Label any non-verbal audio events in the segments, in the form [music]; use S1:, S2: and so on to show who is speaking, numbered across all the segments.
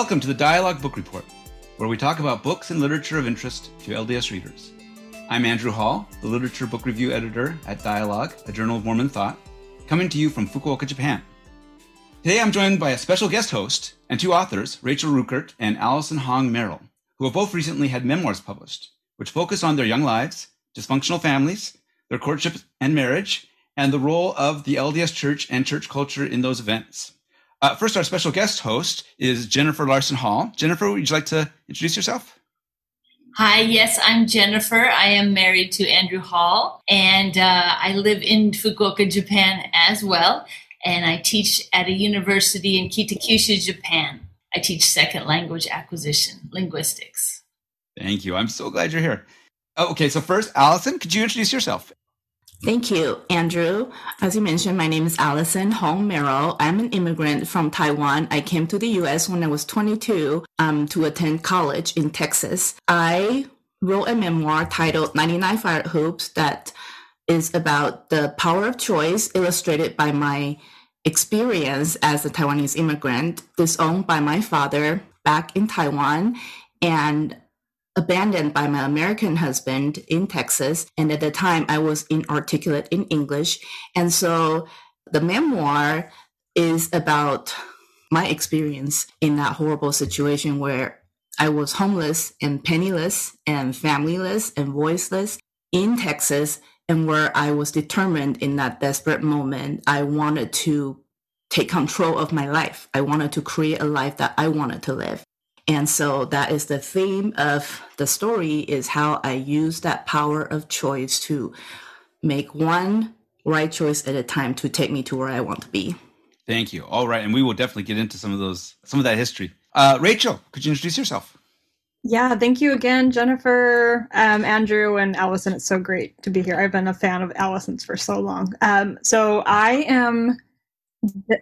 S1: Welcome to the Dialogue Book Report, where we talk about books and literature of interest to LDS readers. I'm Andrew Hall, the literature book review editor at Dialogue, a journal of Mormon thought, coming to you from Fukuoka, Japan. Today I'm joined by a special guest host and two authors, Rachel Rueckert and Allison Hong Merrill, who have both recently had memoirs published, which focus on their young lives, dysfunctional families, their courtship and marriage, and the role of the LDS Church and church culture in those events. Uh, first, our special guest host is Jennifer Larson Hall. Jennifer, would you like to introduce yourself?
S2: Hi, yes, I'm Jennifer. I am married to Andrew Hall, and uh, I live in Fukuoka, Japan as well. And I teach at a university in Kitakyushu, Japan. I teach second language acquisition, linguistics.
S1: Thank you. I'm so glad you're here. Okay, so first, Allison, could you introduce yourself?
S3: Thank you, Andrew. As you mentioned, my name is Allison Hong Merrill. I'm an immigrant from Taiwan. I came to the US when I was 22 um, to attend college in Texas. I wrote a memoir titled 99 Fire Hoops that is about the power of choice illustrated by my experience as a Taiwanese immigrant, disowned by my father back in Taiwan, and abandoned by my American husband in Texas. And at the time, I was inarticulate in English. And so the memoir is about my experience in that horrible situation where I was homeless and penniless and familyless and voiceless in Texas, and where I was determined in that desperate moment, I wanted to take control of my life. I wanted to create a life that I wanted to live. And so that is the theme of the story is how I use that power of choice to make one right choice at a time to take me to where I want to be.
S1: Thank you. All right, and we will definitely get into some of those some of that history. Uh, Rachel, could you introduce yourself?
S4: Yeah, thank you again, Jennifer, um, Andrew, and Allison. It's so great to be here. I've been a fan of Allison's for so long. Um, so I am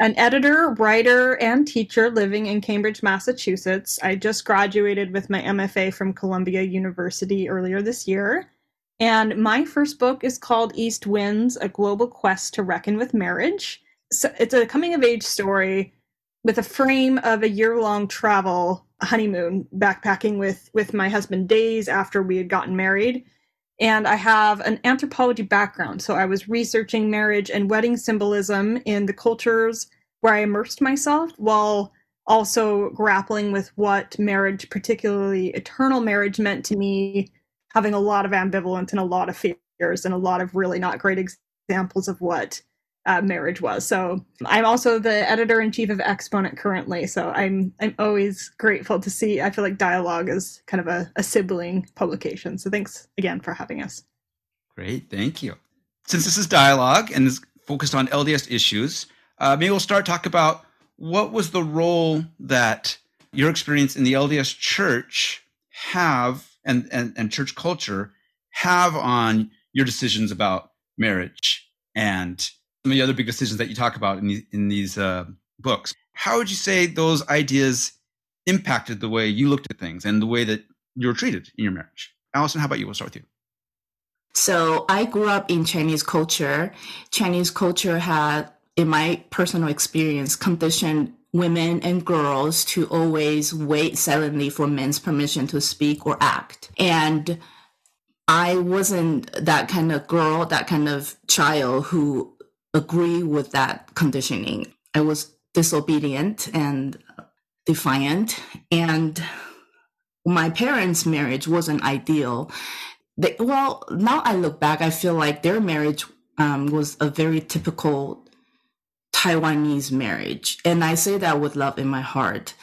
S4: an editor, writer, and teacher living in Cambridge, Massachusetts. I just graduated with my MFA from Columbia University earlier this year. And my first book is called East Winds A Global Quest to Reckon with Marriage. So it's a coming of age story with a frame of a year long travel honeymoon backpacking with with my husband days after we had gotten married and I have an anthropology background. So I was researching marriage and wedding symbolism in the cultures where I immersed myself while also grappling with what marriage, particularly eternal marriage, meant to me, having a lot of ambivalence and a lot of fears and a lot of really not great examples of what uh, marriage was. So I'm also the editor in chief of Exponent currently. So I'm I'm always grateful to see. I feel like Dialogue is kind of a, a sibling publication. So thanks again for having us.
S1: Great, thank you. Since this is Dialogue and is focused on LDS issues, uh, maybe we'll start talk about what was the role that your experience in the LDS Church have and and, and church culture have on your decisions about marriage and some of the other big decisions that you talk about in in these uh, books. How would you say those ideas impacted the way you looked at things and the way that you were treated in your marriage? Allison, how about you? We'll start with you.
S3: So I grew up in Chinese culture. Chinese culture had, in my personal experience, conditioned women and girls to always wait silently for men's permission to speak or act. And I wasn't that kind of girl, that kind of child who agree with that conditioning. I was disobedient and defiant, and my parents' marriage wasn't ideal. They, well, now I look back, I feel like their marriage um, was a very typical Taiwanese marriage. And I say that with love in my heart.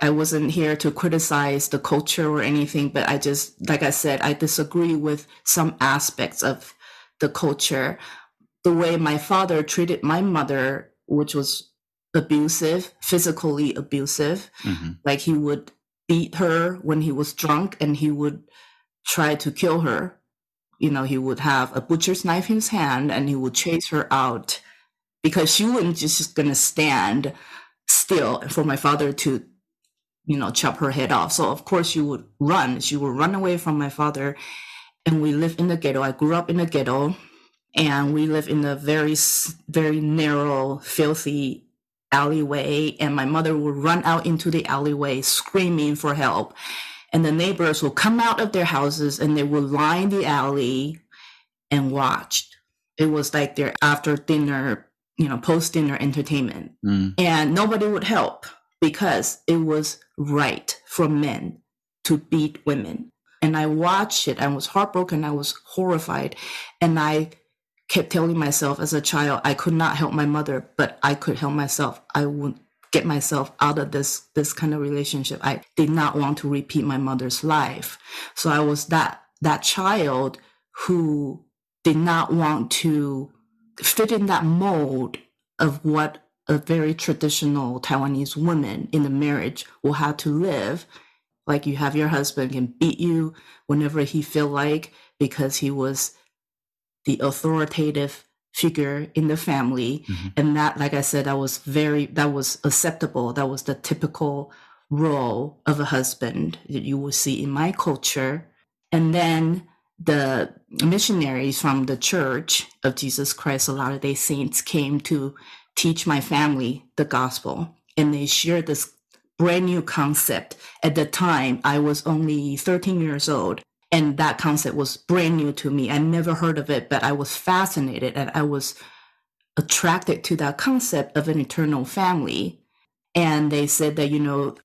S3: I wasn't here to criticize the culture or anything, but I just, like I said, I disagree with some aspects of the culture the way my father treated my mother, which was abusive, physically abusive. Mm-hmm. Like he would beat her when he was drunk and he would try to kill her. You know, he would have a butcher's knife in his hand and he would chase her out because she wasn't just going to stand still for my father to, you know, chop her head off. So, of course, she would run. She would run away from my father. And we lived in the ghetto. I grew up in the ghetto and we live in a very very narrow filthy alleyway. And my mother would run out into the alleyway screaming for help. And the neighbors will come out of their houses and they will line the alley and watch it was like their after dinner you know post dinner entertainment.
S1: Mm.
S3: and nobody would help because it was right for men to beat women. And i watched it. I was heartbroken. I was horrified. And i kept telling myself as a child i could not help my mother but i could help myself. I would get myself out of this this kind of relationship. I did not want to repeat my mother's life. So i was that that child who did not want to fit in that mold of what a very traditional Taiwanese woman in a marriage will have to live. Like you have your husband can beat you whenever he feel like because he was the authoritative figure in the family.
S1: Mhm.
S3: And that, like I said, that was very that was acceptable. That was the typical role of a husband that you will see in my culture. And then the missionaries from the Church of Jesus Christ of Latter day Saints came to teach my family the gospel. And they shared this brand new concept. At the time, I was only 13 years old. And that concept was brand new to me. I never heard of it, but I was fascinated and I was attracted to that concept of an eternal family. And they said that, you know,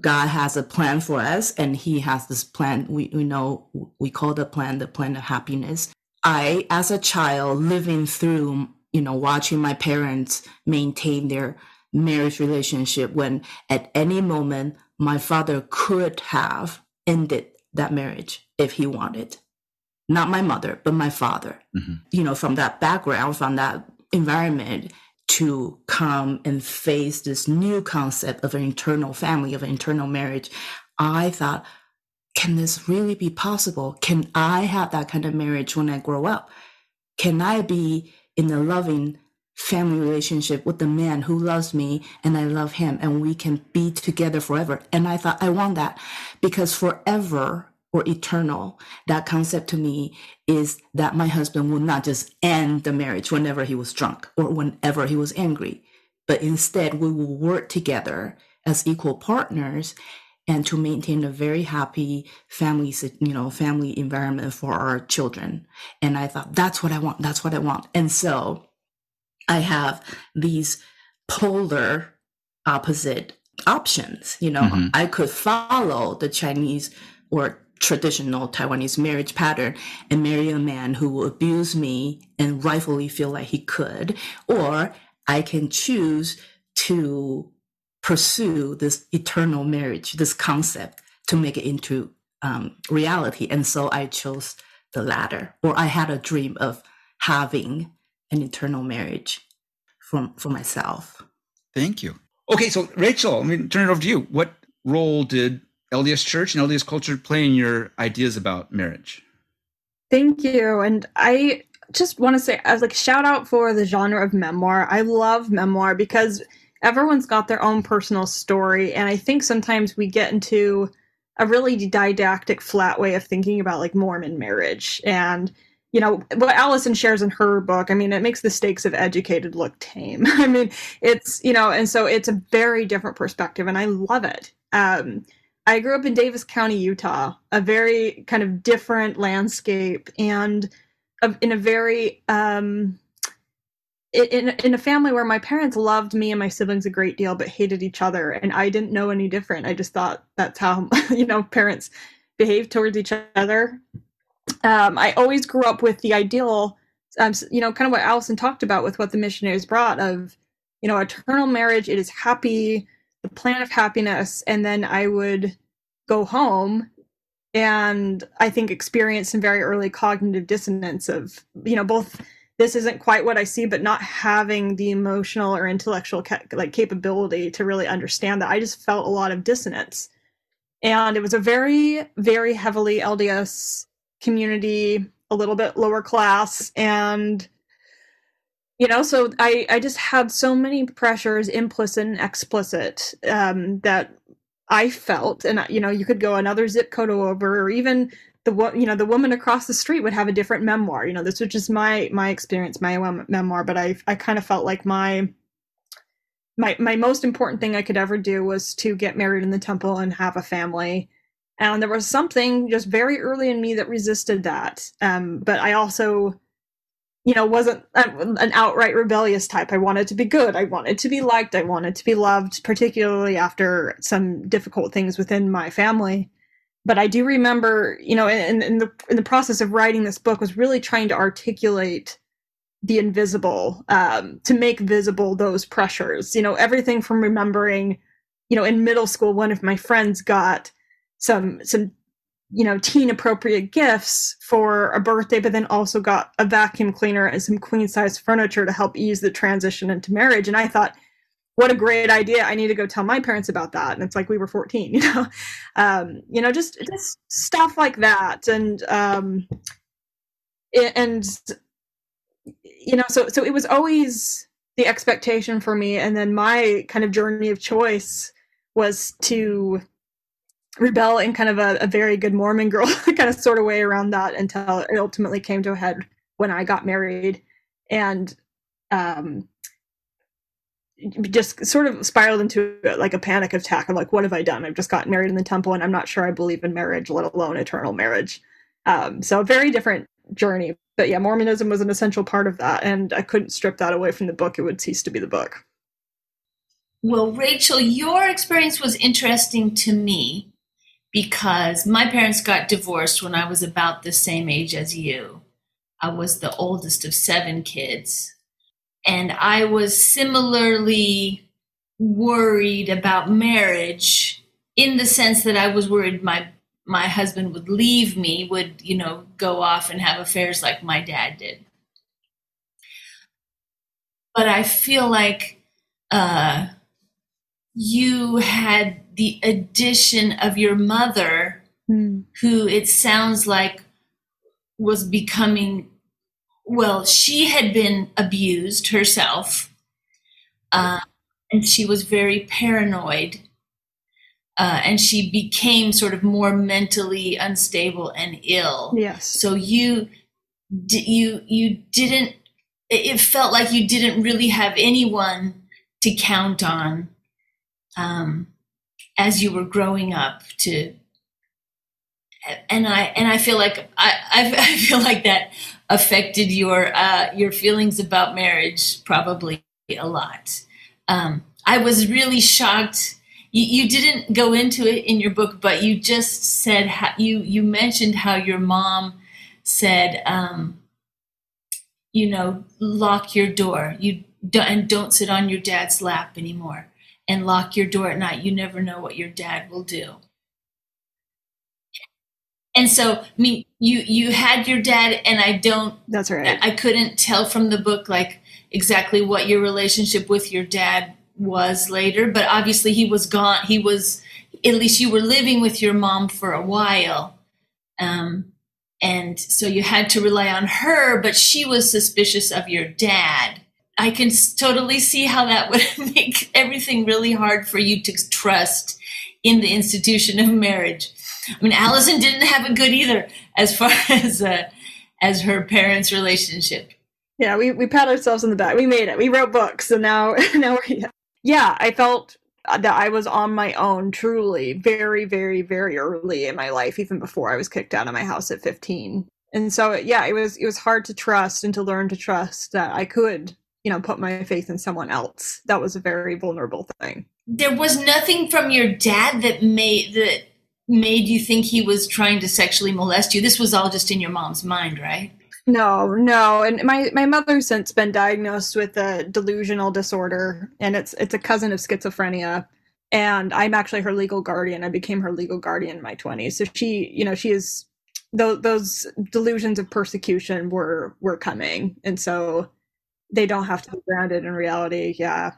S3: God has a plan for us and he has this plan. We, we know, we call the plan the plan of happiness. I, as a child, living through, you know, watching my parents maintain their marriage relationship when at any moment my father could have ended that marriage if he wanted. Not my mother, but my father.
S1: Mhm.
S3: You know, from that background, from that environment, to come and face this new concept of an internal family, of an internal marriage, I thought, can this really be possible? Can I have that kind of marriage when I grow up? Can I be in a loving family relationship with the man who loves me and I love him and we can be together forever? And I thought, I want that because forever or eternal, that concept to me is that my husband will not just end the marriage whenever he was drunk or whenever he was angry, but instead we will work together as equal partners and to maintain a very happy family, you know, family environment for our children. And I thought, that's what I want. That's what I want. And so I have these polar opposite options. You know,
S1: Mhm.
S3: I could follow the Chinese or traditional Taiwanese marriage pattern and marry a man who will abuse me and rightfully feel like he could, or I can choose to pursue this eternal marriage, this concept, to make it into um, reality. And so I chose the latter, or I had a dream of having an eternal marriage for, for myself.
S1: Thank you. Okay, so Rachel, let me turn it over to you. What role did LDS Church and LDS culture play in your ideas about marriage?
S4: Thank you. And I just want to say, as like shout out for the genre of memoir. I love memoir because everyone's got their own personal story, and I think sometimes we get into a really didactic, flat way of thinking about like Mormon marriage and. You know what Allison shares in her book. I mean, it makes the stakes of educated look tame. [laughs] I mean, it's you know, and so it's a very different perspective, and I love it. Um, I grew up in Davis County, Utah, a very kind of different landscape and in a very um in in a family where my parents loved me and my siblings a great deal but hated each other and I didn't know any different. I just thought that's how [laughs] you know parents behave towards each other. Um, I always grew up with the ideal um, you know kind of what Allison talked about with what the missionaries brought of you know eternal marriage it is happy the plan of happiness and then i would go home and i think experience some very early cognitive dissonance of you know both this isn't quite what i see but not having the emotional or intellectual ca- like capability to really understand that. I just felt a lot of dissonance. And it was a very very heavily lds community a little bit lower class and you know so i i just had so many pressures implicit and explicit um that i felt and you know you could go another zip code over or even the you know the woman across the street would have a different memoir you know this was just my my experience my memoir but i i kind of felt like my my my most important thing I could ever do was to get married in the temple and have a family. And there was something just very early in me that resisted that. Um, but I also, you know, wasn't an outright rebellious type. I wanted to be good. I wanted to be liked. I wanted to be loved, particularly after some difficult things within my family. But I do remember, you know, in, in the in the process of writing this book, was really trying to articulate the invisible um, to make visible those pressures you know everything from remembering you know in middle school one of my friends got some some you know teen appropriate gifts for a birthday but then also got a vacuum cleaner and some queen size furniture to help ease the transition into marriage. And i thought what a great idea. I need to go tell my parents about that. And it's like we were 14 [laughs] you know? Um, you know just just stuff like that. And um, and you know so so it was always the expectation for me. And then my kind of journey of choice was to rebel in kind of a, a very good mormon girl [laughs] kind of sort of way around that until it ultimately came to a head when i got married. And um just sort of spiraled into like a panic attack of like what have i done? I've just gotten married in the temple and i'm not sure i believe in marriage let alone eternal marriage. Um so a very different journey. But yeah, Mormonism was an essential part of that, and I couldn't strip that away from the book. It would cease to be the book.
S2: Well, Rachel, your experience was interesting to me because my parents got divorced when I was about the same age as you. I was the oldest of seven kids. And I was similarly worried about marriage in the sense that I was worried my my husband would leave me, would, you know, go off and have affairs like my dad did. But I feel like uh, you had the addition of your mother, mm. who it sounds like was becoming, well, she had been abused herself. Uh, and she was very paranoid uh, and she became sort of more mentally unstable and ill.
S4: Yes.
S2: So you you you didn't. It felt like you didn't really have anyone to count on um, as you were growing up. To and I and I feel like I [laughs] I, feel like that affected your uh, your feelings about marriage probably a lot. Um, I was really shocked you, you didn't go into it in your book, but you just said how, you you mentioned how your mom said, um, you know, lock your door. You don't, and don't sit on your dad's lap anymore, and lock your door at night. You never know what your dad will do. And so, I mean, you you had your dad, and I don't.
S4: That's right.
S2: I couldn't tell from the book like exactly what your relationship with your dad was later, but obviously he was gone. He was, at least you were living with your mom for a while. Um, and so you had to rely on her, but she was suspicious of your dad. I can totally see how that [laughs] would make everything really hard for you to trust in the institution of marriage. I mean, Allison didn't have it good either as [laughs] far as uh, as her parents' relationship.
S4: Yeah, we, we pat ourselves on the back. We made it. We wrote books, and now [laughs] now we're yeah I felt that I was on my own truly very, very, very early in my life, even before I was kicked out of my house at 15. And so, yeah, it was it was hard to trust and to learn to trust that I could, you know, put my faith in someone else. That was a very vulnerable thing.
S2: There was nothing from your dad that made that made you think he was trying to sexually molest you. This was all just in your mom's mind, right?
S4: No, no, and my my mother's since been diagnosed with a delusional disorder, and it's it's a cousin of schizophrenia. And I'm actually her legal guardian. I became her legal guardian in my 20s. So she, you know, she is those those delusions of persecution were were coming, and so they don't have to be grounded in reality. Yeah,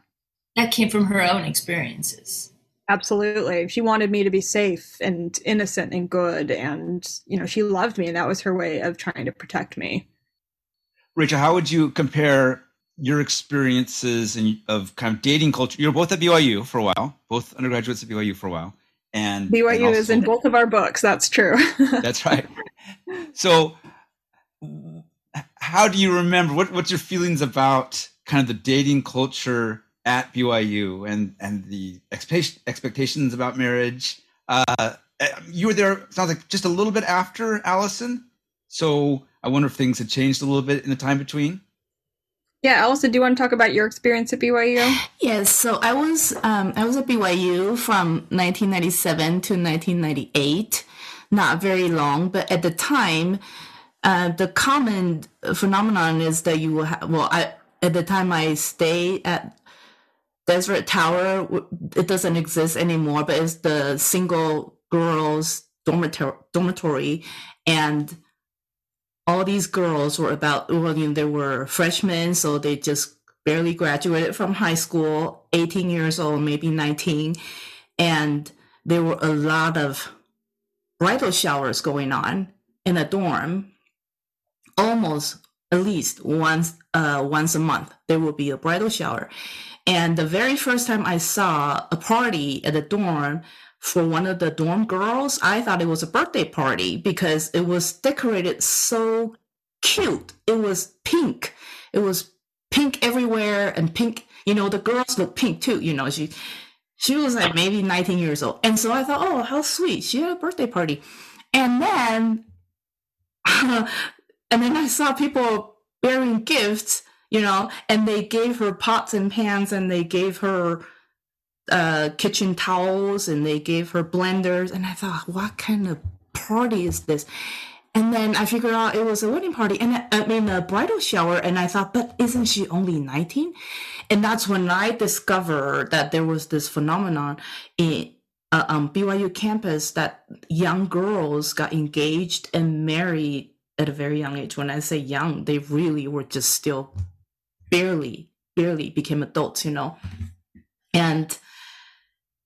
S2: that came from her own experiences.
S4: Absolutely. She wanted me to be safe and innocent and good. And, you know, she loved me, and that was her way of trying to protect me.
S1: Rachel, how would you compare your experiences in, of kind of dating culture? You're both at BYU for a while, both undergraduates at BYU for a while. And
S4: BYU
S1: and also,
S4: is in both of our books. That's true. [laughs]
S1: that's right. So, how do you remember? What, what's your feelings about kind of the dating culture at BYU and and the expectations about marriage. Uh, you were there. Sounds like just a little bit after Allison. So I wonder if things had changed a little bit in the time between.
S4: Yeah, Allison, do you want to talk about your experience at BYU?
S3: Yes, so I was um, I was at BYU from 1997 to 1998, not very long, but at the time, uh, the common phenomenon is that you will have. Well, I at the time I stayed at Deseret Tower. It doesn't exist anymore, but it's the single girls dormitory, dormitory and all these girls were about well you know, they were freshmen so they just barely graduated from high school 18 years old maybe 19 and there were a lot of bridal showers going on in a dorm almost at least once uh, once a month there will be a bridal shower and the very first time i saw a party at the dorm for one of the dorm girls, I thought it was a birthday party because it was decorated so cute. It was pink. It was pink everywhere and pink, you know, the girls look pink too, you know, she she was like maybe 19 years old. And so I thought, oh, how sweet. She had a birthday party. And then [laughs] and then I saw people bearing gifts, you know, and they gave her pots and pans and they gave her uh, kitchen towels and they gave her blenders. And I thought, what kind of party is this? And then I figured out it was a wedding party and I, mean a bridal shower. And I thought, but isn't she only 19? And that's when I discovered that there was this phenomenon in uh, um, BYU campus that young girls got engaged and married at a very young age. When I say young, they really were just still barely, barely became adults, you know. And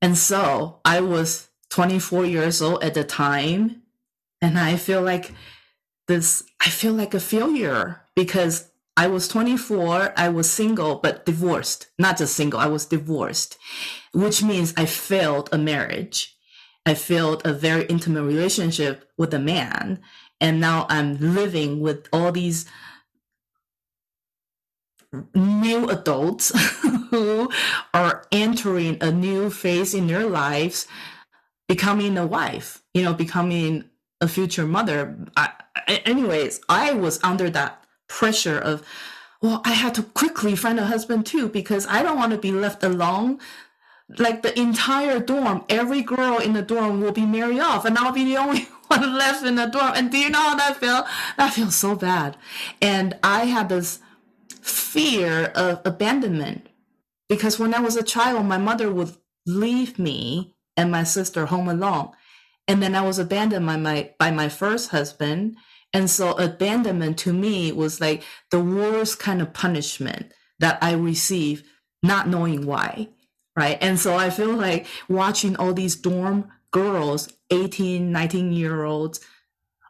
S3: and so I was 24 years old at the time. And I feel like this, I feel like a failure because I was 24, I was single, but divorced. Not just single, I was divorced, which means I failed a marriage. I failed a very intimate relationship with a man. And now I'm living with all these new adults [laughs] who are entering a new phase in their lives, becoming a wife, you know, becoming a future mother. I, anyways, I was under that pressure of, well, I had to quickly find a husband too because I don't want to be left alone. Like the entire dorm, every girl in the dorm will be married off, and I'll be the only one left in the dorm. And do you know how that felt? That feels so bad. And I had this fear of abandonment because when I was a child, my mother would leave me and my sister home alone. And then I was abandoned by my by my first husband. And so abandonment to me was like the worst kind of punishment that I received, not knowing why. Right. And so I feel like watching all these dorm girls, 18, 19 year olds,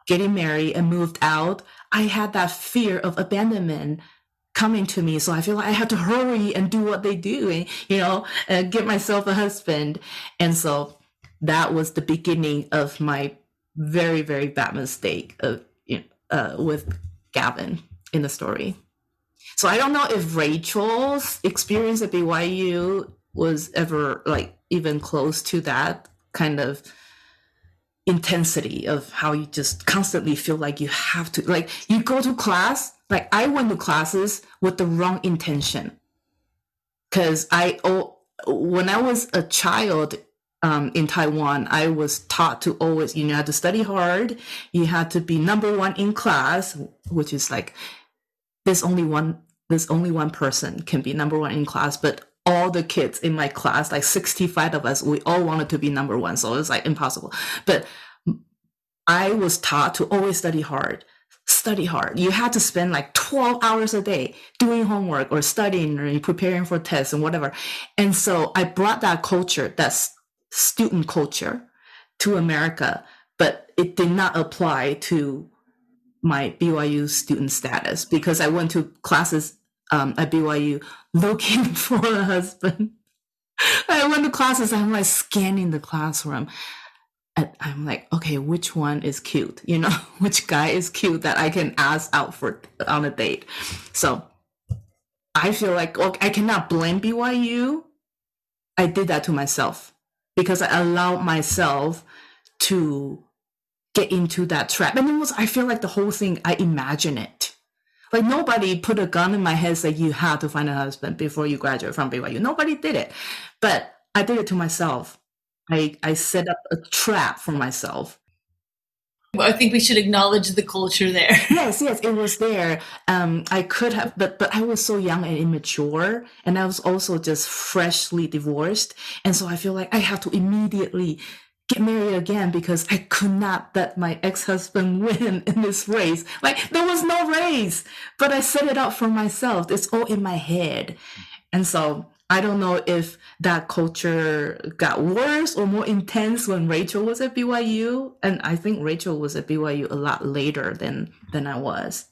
S3: getting married and moved out, I had that fear of abandonment coming to me. So I feel like I have to hurry and do what they do and, you know, get myself a husband. And so that was the beginning of my very, very bad mistake of, you know, uh, with Gavin in the story. So I don't know if Rachel's experience at BYU was ever like even close to that kind of intensity of how you just constantly feel like you have to like you go to class like I went to classes with the wrong intention. Cause I, oh, when I was a child um, in Taiwan, I was taught to always, you know, had to study hard. You had to be number one in class, which is like, there's only one, there's only one person can be number one in class, but all the kids in my class, like 65 of us, we all wanted to be number one. So it was like impossible. But I was taught to always study hard study hard. You had to spend like 12 hours a day doing homework or studying or preparing for tests and whatever. And so I brought that culture, that student culture to America, but it did not apply to my BYU student status because I went to classes um, at BYU looking [laughs] for a husband. I went to classes, I'm like scanning the classroom. I'm like, okay, which one is cute? You know, [laughs] which guy is cute that I can ask out for on a date? So I feel like okay, I cannot blame BYU. I did that to myself because I allowed myself to get into that trap. And it was, I feel like the whole thing, I imagine it. Like nobody put a gun in my head that you had to find a husband before you graduate from BYU. Nobody did it. But I did it to myself. I, I set up a trap for myself.
S2: Well, I think we should acknowledge the culture there. [laughs]
S3: yes, yes, it was there. Um, I could have, but but I was so young and immature, and I was also just freshly divorced, and so I feel like I have to immediately get married again because I could not let my ex-husband win in this race. Like there was no race, but I set it up for myself. It's all in my head. And so I don't know if that culture got worse or more intense when Rachel was at BYU. And I think Rachel was at BYU a lot later than than I was.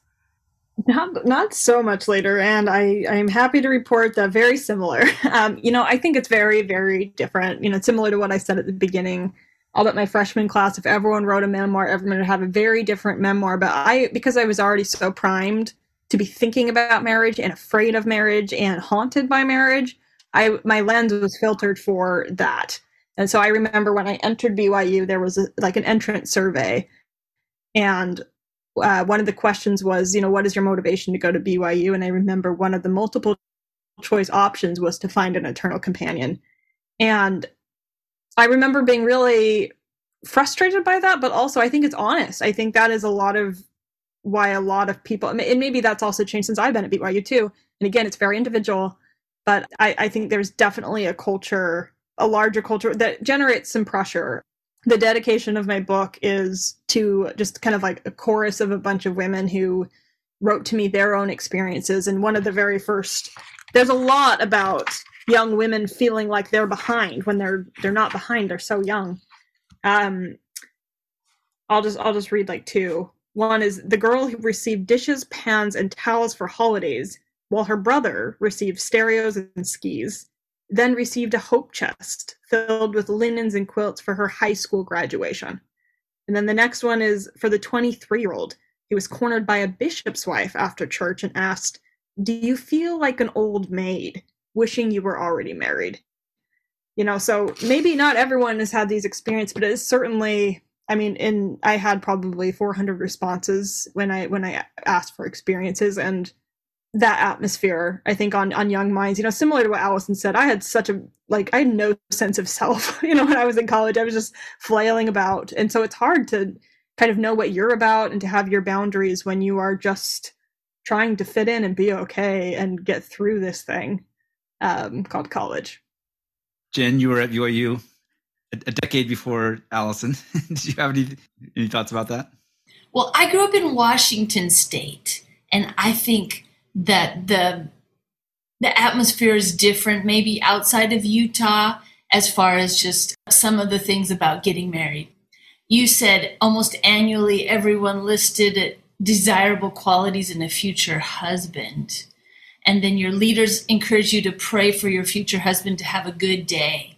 S4: Not, not so much later, and I, I am happy to report that very similar. [laughs] Um, you know, I think it's very, very different. You know, similar to what I said at the beginning all but my freshman class, if everyone wrote a memoir, everyone would have a very different memoir. But I, because I was already so primed to be thinking about marriage and afraid of marriage and haunted by marriage, I my lens was filtered for that. And so I remember when I entered BYU, there was a, like an entrance survey, and uh, one of the questions was, you know, what is your motivation to go to BYU? And I remember one of the multiple choice options was to find an eternal companion. And I remember being really frustrated by that, but also I think it's honest. I think that is a lot of why a lot of people, and maybe that's also changed since I've been at BYU too. And again, it's very individual, but I, I think there's definitely a culture, a larger culture that generates some pressure. The dedication of my book is to just kind of like a chorus of a bunch of women who wrote to me their own experiences. And one of the very first, there's a lot about young women feeling like they're behind when they're they're not behind they're so young. Um i'll just i'll just read like two. One is the girl who received dishes pans and towels for holidays while her brother received stereos and skis then received a hope chest filled with linens and quilts for her high school graduation. And then the next one is for the 23 year old he was cornered by a bishop's wife after church and asked do you feel like an old maid wishing you were already married. You know, so maybe not everyone has had these experiences, but it is certainly I mean, in I had probably 400 responses when I when I asked for experiences and that atmosphere i think on on young minds you know similar to what allison said i had such a like i had no [laughs] sense of self [laughs] you know when i was in college i was just flailing about and so it's hard to kind of know what you're about and to have your boundaries when you are just trying to fit in and be okay and get through this thing um, called college.
S1: Jen, you were at BYU a, a decade before Allison. [laughs] Did you have any any thoughts about that?
S2: Well, I grew up in Washington State, and I think that the the atmosphere is different, maybe outside of Utah, as far as just some of the things about getting married. You said almost annually everyone listed desirable qualities in a future husband and then your leaders encourage you to pray for your future husband to have a good day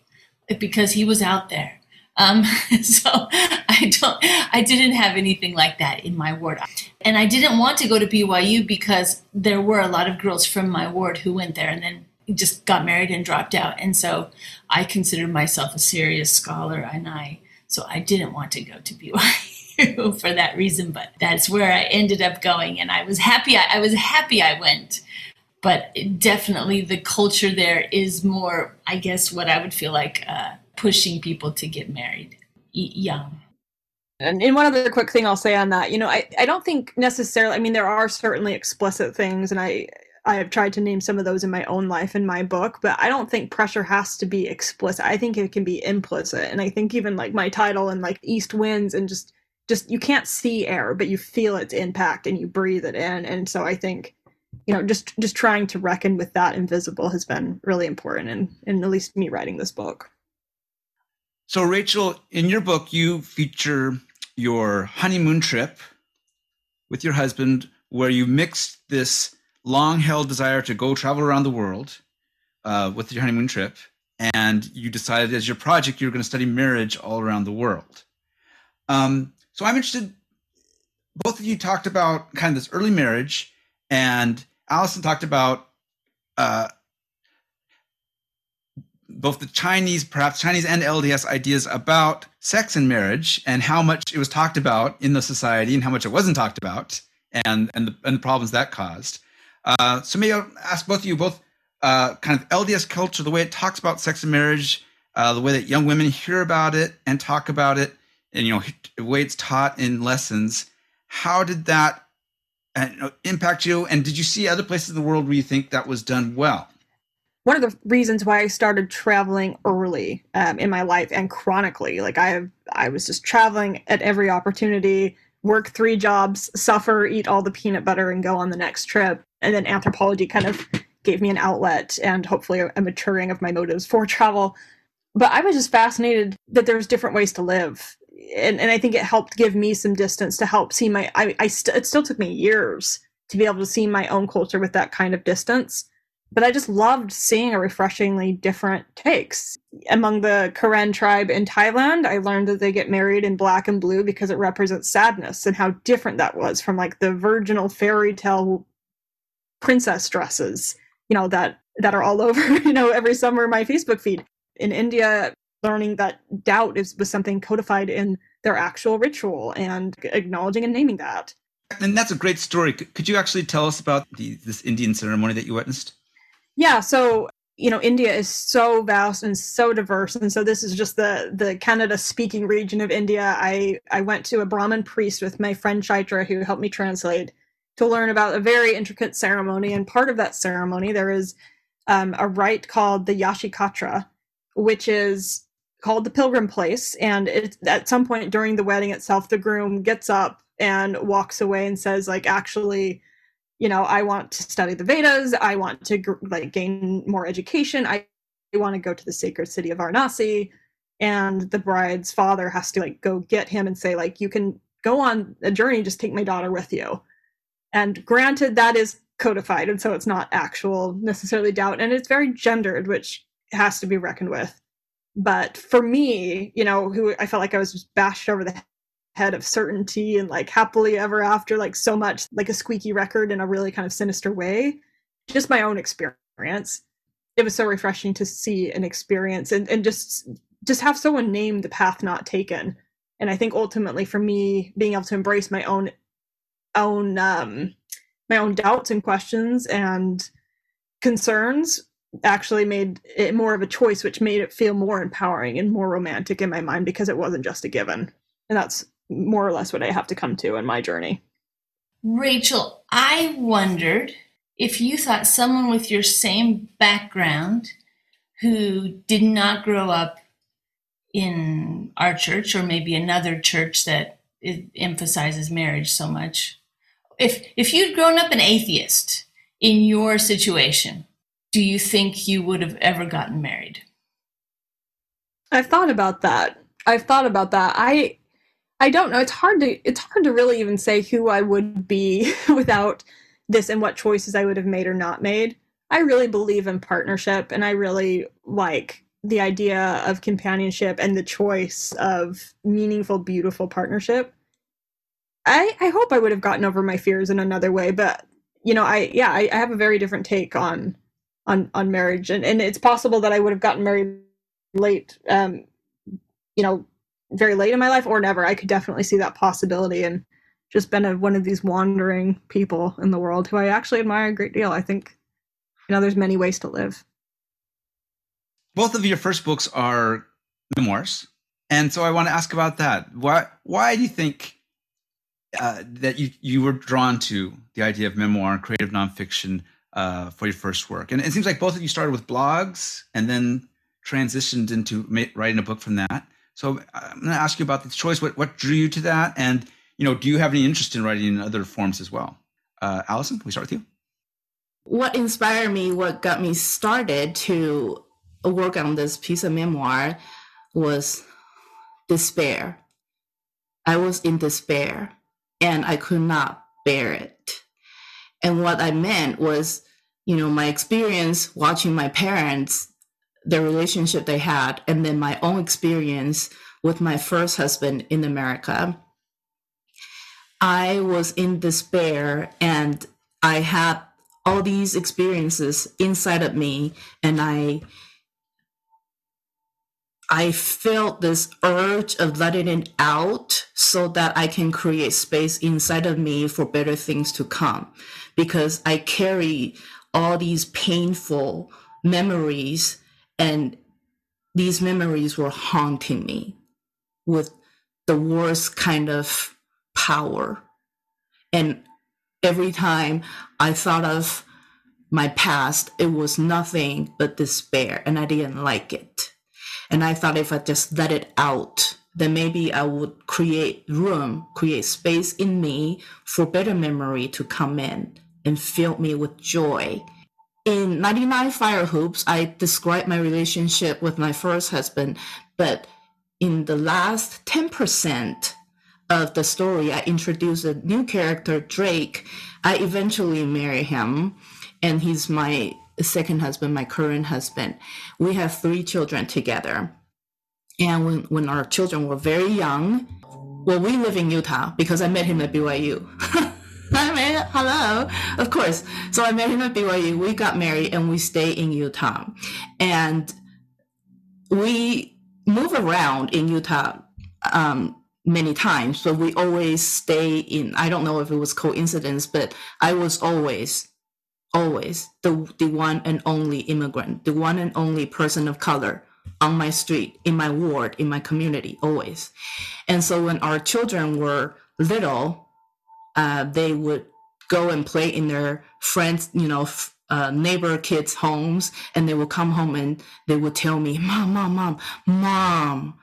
S2: because he was out there. Um, [laughs] so i don't i didn't have anything like that in my ward. And i didn't want to go to byu because there were a lot of girls from my ward who went there and then just got married and dropped out. And so i considered myself a serious scholar and i so i didn't want to go to byu [laughs] for that reason but that's where i ended up going and i was happy i, I was happy i went but definitely the culture there is more, I guess, what I would feel like uh, pushing people to get married young.
S4: And, and one other quick thing I'll say on that, you know, I, I don't think necessarily, I mean, there are certainly explicit things, and I, I have tried to name some of those in my own life in my book, but I don't think pressure has to be explicit. I think it can be implicit. And I think even like my title and like East Winds and just, just you can't see air, but you feel its impact and you breathe it in. And so I think you know just just trying to reckon with that invisible has been really important in in at least me writing this book.
S1: So rachel in your book you feature your honeymoon trip with your husband where you mixed this long held desire to go travel around the world uh, with your honeymoon trip and you decided as your project you were going to study marriage all around the world. Um, so i'm interested both of you talked about kind of this early marriage and Allison talked about uh, both the Chinese, perhaps Chinese and LDS ideas about sex and marriage and how much it was talked about in the society and how much it wasn't talked about and and the, and the problems that caused. Uh, so maybe I'll ask both of you both uh, kind of LDS culture, the way it talks about sex and marriage, uh, the way that young women hear about it and talk about it, and you know the way it's taught in lessons. How did that impact you? And did you see other places in the world where you think that was done well?
S4: one of the reasons why I started traveling early um, in my life and chronically. Like I, I was just traveling at every opportunity, work three jobs, suffer, eat all the peanut butter, and go on the next trip. And then anthropology kind of gave me an outlet and hopefully a maturing of my motives for [laughs] travel. But I was just fascinated that there's different ways to live. And, and I think it helped give me some distance to help see my. I, I st- it still took me years to be able to see my own culture with that kind of distance but I just loved seeing a refreshingly different takes. Among the Karen tribe in Thailand, I learned that they get married in black and blue because it represents sadness and how different that was from like the virginal fairy tale princess dresses, you know, that that are all [laughs] over, you know, every summer in my Facebook feed. In India, learning that doubt is was something codified in their actual ritual and acknowledging and naming that.
S1: And that's a great story. Could you actually tell us about the, this Indian ceremony that you witnessed?
S4: Yeah, so you know India is so vast and so diverse, and so this is just the the Kannada speaking region of India. I I went to a Brahmin priest with my friend Chaitra, who helped me translate, to learn about a very intricate ceremony. And part of that ceremony, there is um, a rite called the Kashi Yatra, which is called the pilgrim place. And it, at some point during the wedding itself, the groom gets up and walks away and says, like, actually you know i want to study the vedas. I want to like gain more education. I want to go to the sacred city of varanasi. And the bride's father has to like go get him and say like you can go on a journey just take my daughter with you. And granted that is codified and so it's not actual necessarily doubt and it's very gendered which has to be reckoned with but for me you know who i felt like i was bashed over the head of certainty and like happily ever after, like so much like a squeaky record in a really kind of sinister way. Just my own experience. It was so refreshing to see an experience and, and just just have someone name the path not taken. And I think ultimately for me, being able to embrace my own own um my own doubts and questions and concerns actually made it more of a choice which made it feel more empowering and more romantic in my mind because it wasn't just a given and that's more or less what I have to come to in my journey.
S2: Rachel, I wondered if you thought someone with your same background who did not grow up in our church or maybe another church that emphasizes marriage so much if if you'd grown up an atheist in your situation do you think you would have ever gotten married
S4: i've thought about that i've thought about that i I don't know. It's hard to it's hard to really even say who I would be [laughs] without this and what choices I would have made or not made. I really believe in partnership and I really like the idea of companionship and the choice of meaningful, beautiful partnership. I, I hope I would have gotten over my fears in another way, but you know, I yeah, I, I have a very different take on on on marriage and, and it's possible that I would have gotten married late um you know very late in my life or never. I could definitely see that possibility and just been a, one of these wandering people in the world who I actually admire a great deal. I think, you know, there's many ways to live.
S1: Both of your first books are memoirs. And so I want to ask about that. Why, why do you think uh, that you, you were drawn to the idea of memoir and creative nonfiction uh, for your first work? And it seems like both of you started with blogs and then transitioned into writing a book from that. So I'm going to ask you about the choice. What what drew you to that, and you know, do you have any interest in writing in other forms as well? Uh, Allison, can we start with you?
S3: What inspired me, what got me started to work on this piece of memoir, was despair. I was in despair, and I could not bear it. And what I meant was, you know, my experience watching my parents the relationship they had, and then my own experience with my first husband in America. I was in despair and I had all these experiences inside of me and I I felt this urge of letting it out so that I can create space inside of me for better things to come. Because I carry all these painful memories, and these memories were haunting me with the worst kind of power. And every time I thought of my past, it was nothing but despair, and I didn't like it. And I thought if I just let it out, then maybe I would create room, create space in me for better memory to come in and filled me with joy. In 99 Fire Hoops, I described my relationship with my first husband, but in the last 10% of the story, I introduce a new character, Drake. I eventually marry him, and he's my second husband, my current husband. We have three children together. And when, when our children were very young, well, we live in Utah because I met him at BYU. [laughs] [laughs] I met, hello, of course. So I met him at BYU. We got married and we stay in Utah. And we move around in Utah um, many times, but we always stay in, I don't know if it was coincidence, but I was always always the, the one and only immigrant, the one and only person of color on my street, in my ward, in my community, always. And so when our children were little, uh, they would go and play in their friends, you know, uh, neighbor kids' homes, and they would come home and they would tell me, [laughs] "Mom, mom, mom, mom,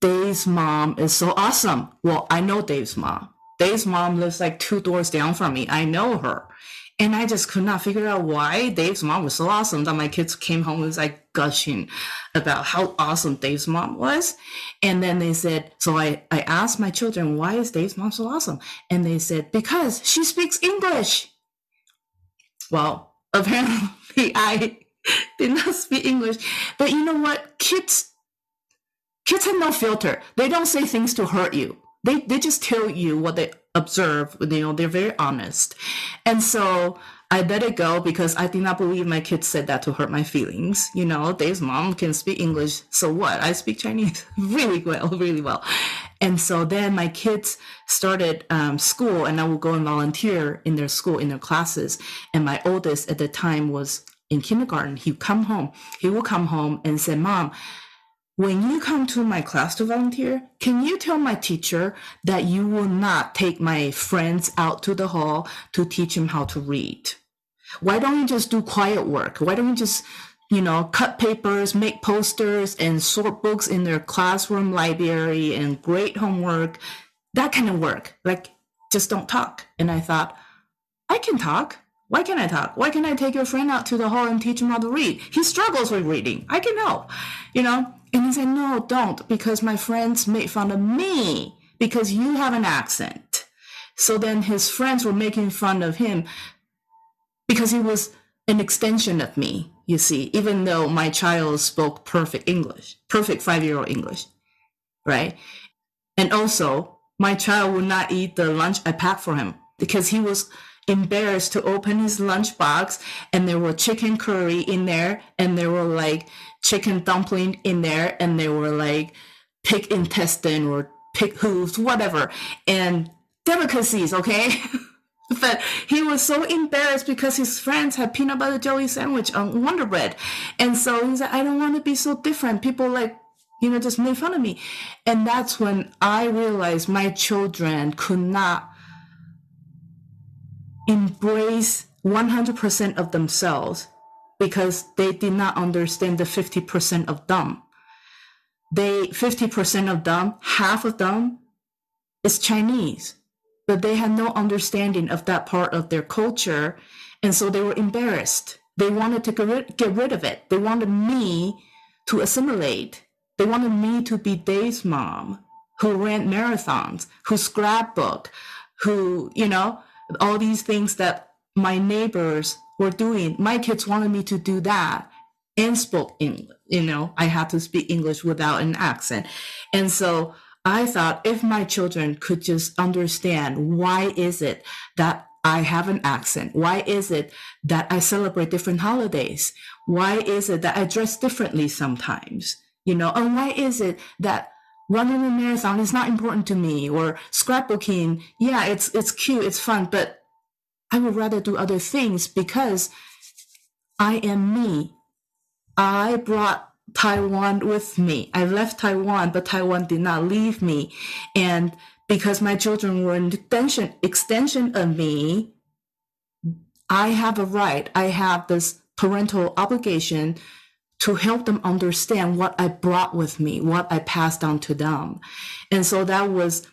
S3: Dave's mom is so awesome." Well, I know Dave's mom. Dave's mom lives like two doors down from me. I know her. And I just could not figure out why Dave's mom was so awesome that my kids came home and was like gushing about how awesome Dave's mom was. And then they said, so I, I asked my children, why is Dave's mom so awesome? And they said, because she speaks English. Well, apparently [laughs] I did not speak English. But you know what? Kids kids have no filter. They don't say things to hurt you. They they just tell you what they observe. You know, they're very honest. And so I let it go because I did not believe my kids said that to hurt my feelings. You know, Dave's mom can speak English. So what? I speak Chinese [laughs] really well, really well. And so then my kids started um, school and I would go and volunteer in their school, in their classes. And my oldest at the time was in kindergarten. He'd come home. He would come home and say, Mom, when you come to my class to volunteer, can you tell my teacher that you will not take my friends out to the hall to teach them how to read? Why don't you just do quiet work? Why don't you just, you know, cut papers, make posters, and sort books in their classroom library and grade homework? That kind of work. Like, just don't talk. And I thought, I can talk. Why can't I talk? Why can't I take your friend out to the hall and teach him how to read? He struggles with reading. I can help, you know? And he said, No, don't, because my friends made fun of me because you have an accent. So then his friends were making fun of him because he was an extension of me, you see, even though my child spoke perfect English, perfect five year old English, right? And also, my child would not eat the lunch I packed for him because he was embarrassed to open his lunchbox and there were chicken curry in there and there were like chicken dumpling in there and there were like pig intestine or pig hooves whatever. And delicacies okay? [laughs] But he was so embarrassed because his friends had peanut butter jelly sandwich on wonder bread. And so he said i don't want to be so different. People like you know just made fun of me. And that's when i realized my children could not embrace 100% of themselves because they did not understand the 50% of them. They 50% of them, half of them is Chinese, but they had no understanding of that part of their culture. And so they were embarrassed. They wanted to get rid, of it. They wanted me to assimilate. They wanted me to be Dave's mom who ran marathons, who scrapbook, who, you know, all these things that my neighbors were doing. My kids wanted me to do that and spoke English. You know, I had to speak English without an accent. And so I thought if my children could just understand why is it that I have an accent? Why is it that I celebrate different holidays? Why is it that I dress differently sometimes? You know, and why is it that running a marathon is not important to me or scrapbooking? Yeah, it's, it's cute. It's fun, but I would rather do other things because I am me. I brought Taiwan with me. I left Taiwan, but Taiwan did not leave me. And because my children were an extension, extension of me, I have a right, I have this parental obligation to help them understand what I brought with me, what I passed on to them. And so that was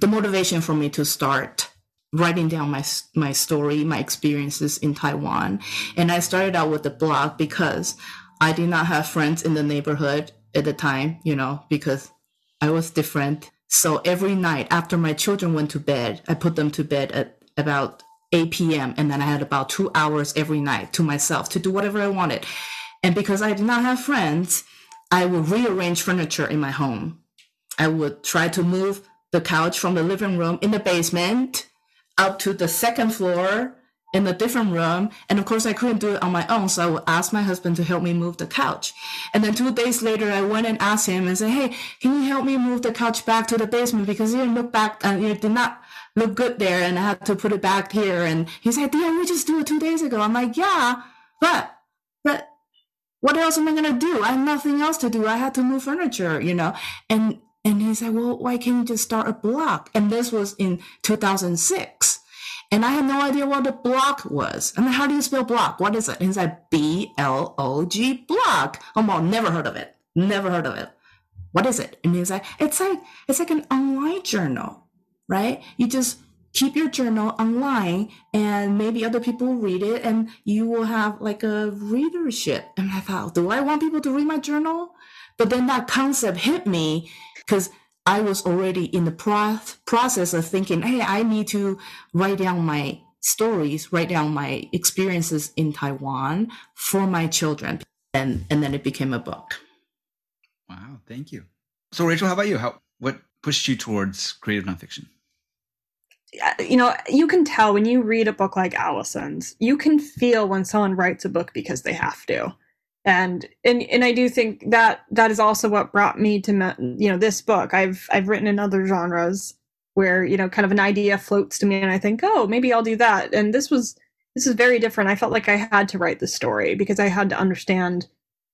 S3: the motivation for me to start writing down my my story, my experiences in Taiwan. And I started out with the blog because I did not have friends in the neighborhood at the time, you know, because I was different. So every night after my children went to bed, I put them to bed at about 8 p.m. And then I had about two hours every night to myself to do whatever I wanted. And because I did not have friends, I would rearrange furniture in my home. I would try to move the couch from the living room in the basement up to the second floor in a different room. And of course, I couldn't do it on my own. So I would ask my husband to help me move the couch. And then two days later, I went and asked him and said, Hey, can you help me move the couch back to the basement? Because it look back and uh, it did not look good there. And I had to put it back here. And he said, Yeah, we just do it two days ago. I'm like, Yeah, but, but what else am I to do? I have nothing else to do. I had to move furniture, you know? And, and he said, well, why can't you just start a blog? And this was in 2006. And I had no idea what a blog was. I mean, how do you spell blog? What is it? And he's like, B L O G blog. Oh, well, never heard of it. Never heard of it. What is it? And he's like, it's like, it's like an online journal, right? You just keep your journal online and maybe other people will read it and you will have like a readership. And I thought, do I want people to read my journal? But then that concept hit me because I was already in the pro- process of thinking, hey, I need to write down my stories, write down my experiences in Taiwan for my children. And, and then it became a book.
S1: Wow, thank you. So, Rachel, how about you? How what pushed you towards creative nonfiction?
S4: Uh, you know, you can tell when you read a book like Allison's, you can feel when someone writes a book because they have to and and and I do think that that is also what brought me to you know this book. I've I've written in other genres where you know kind of an idea floats to me and I think oh maybe I'll do that. And this was this is very different. I felt like I had to write the story because I had to understand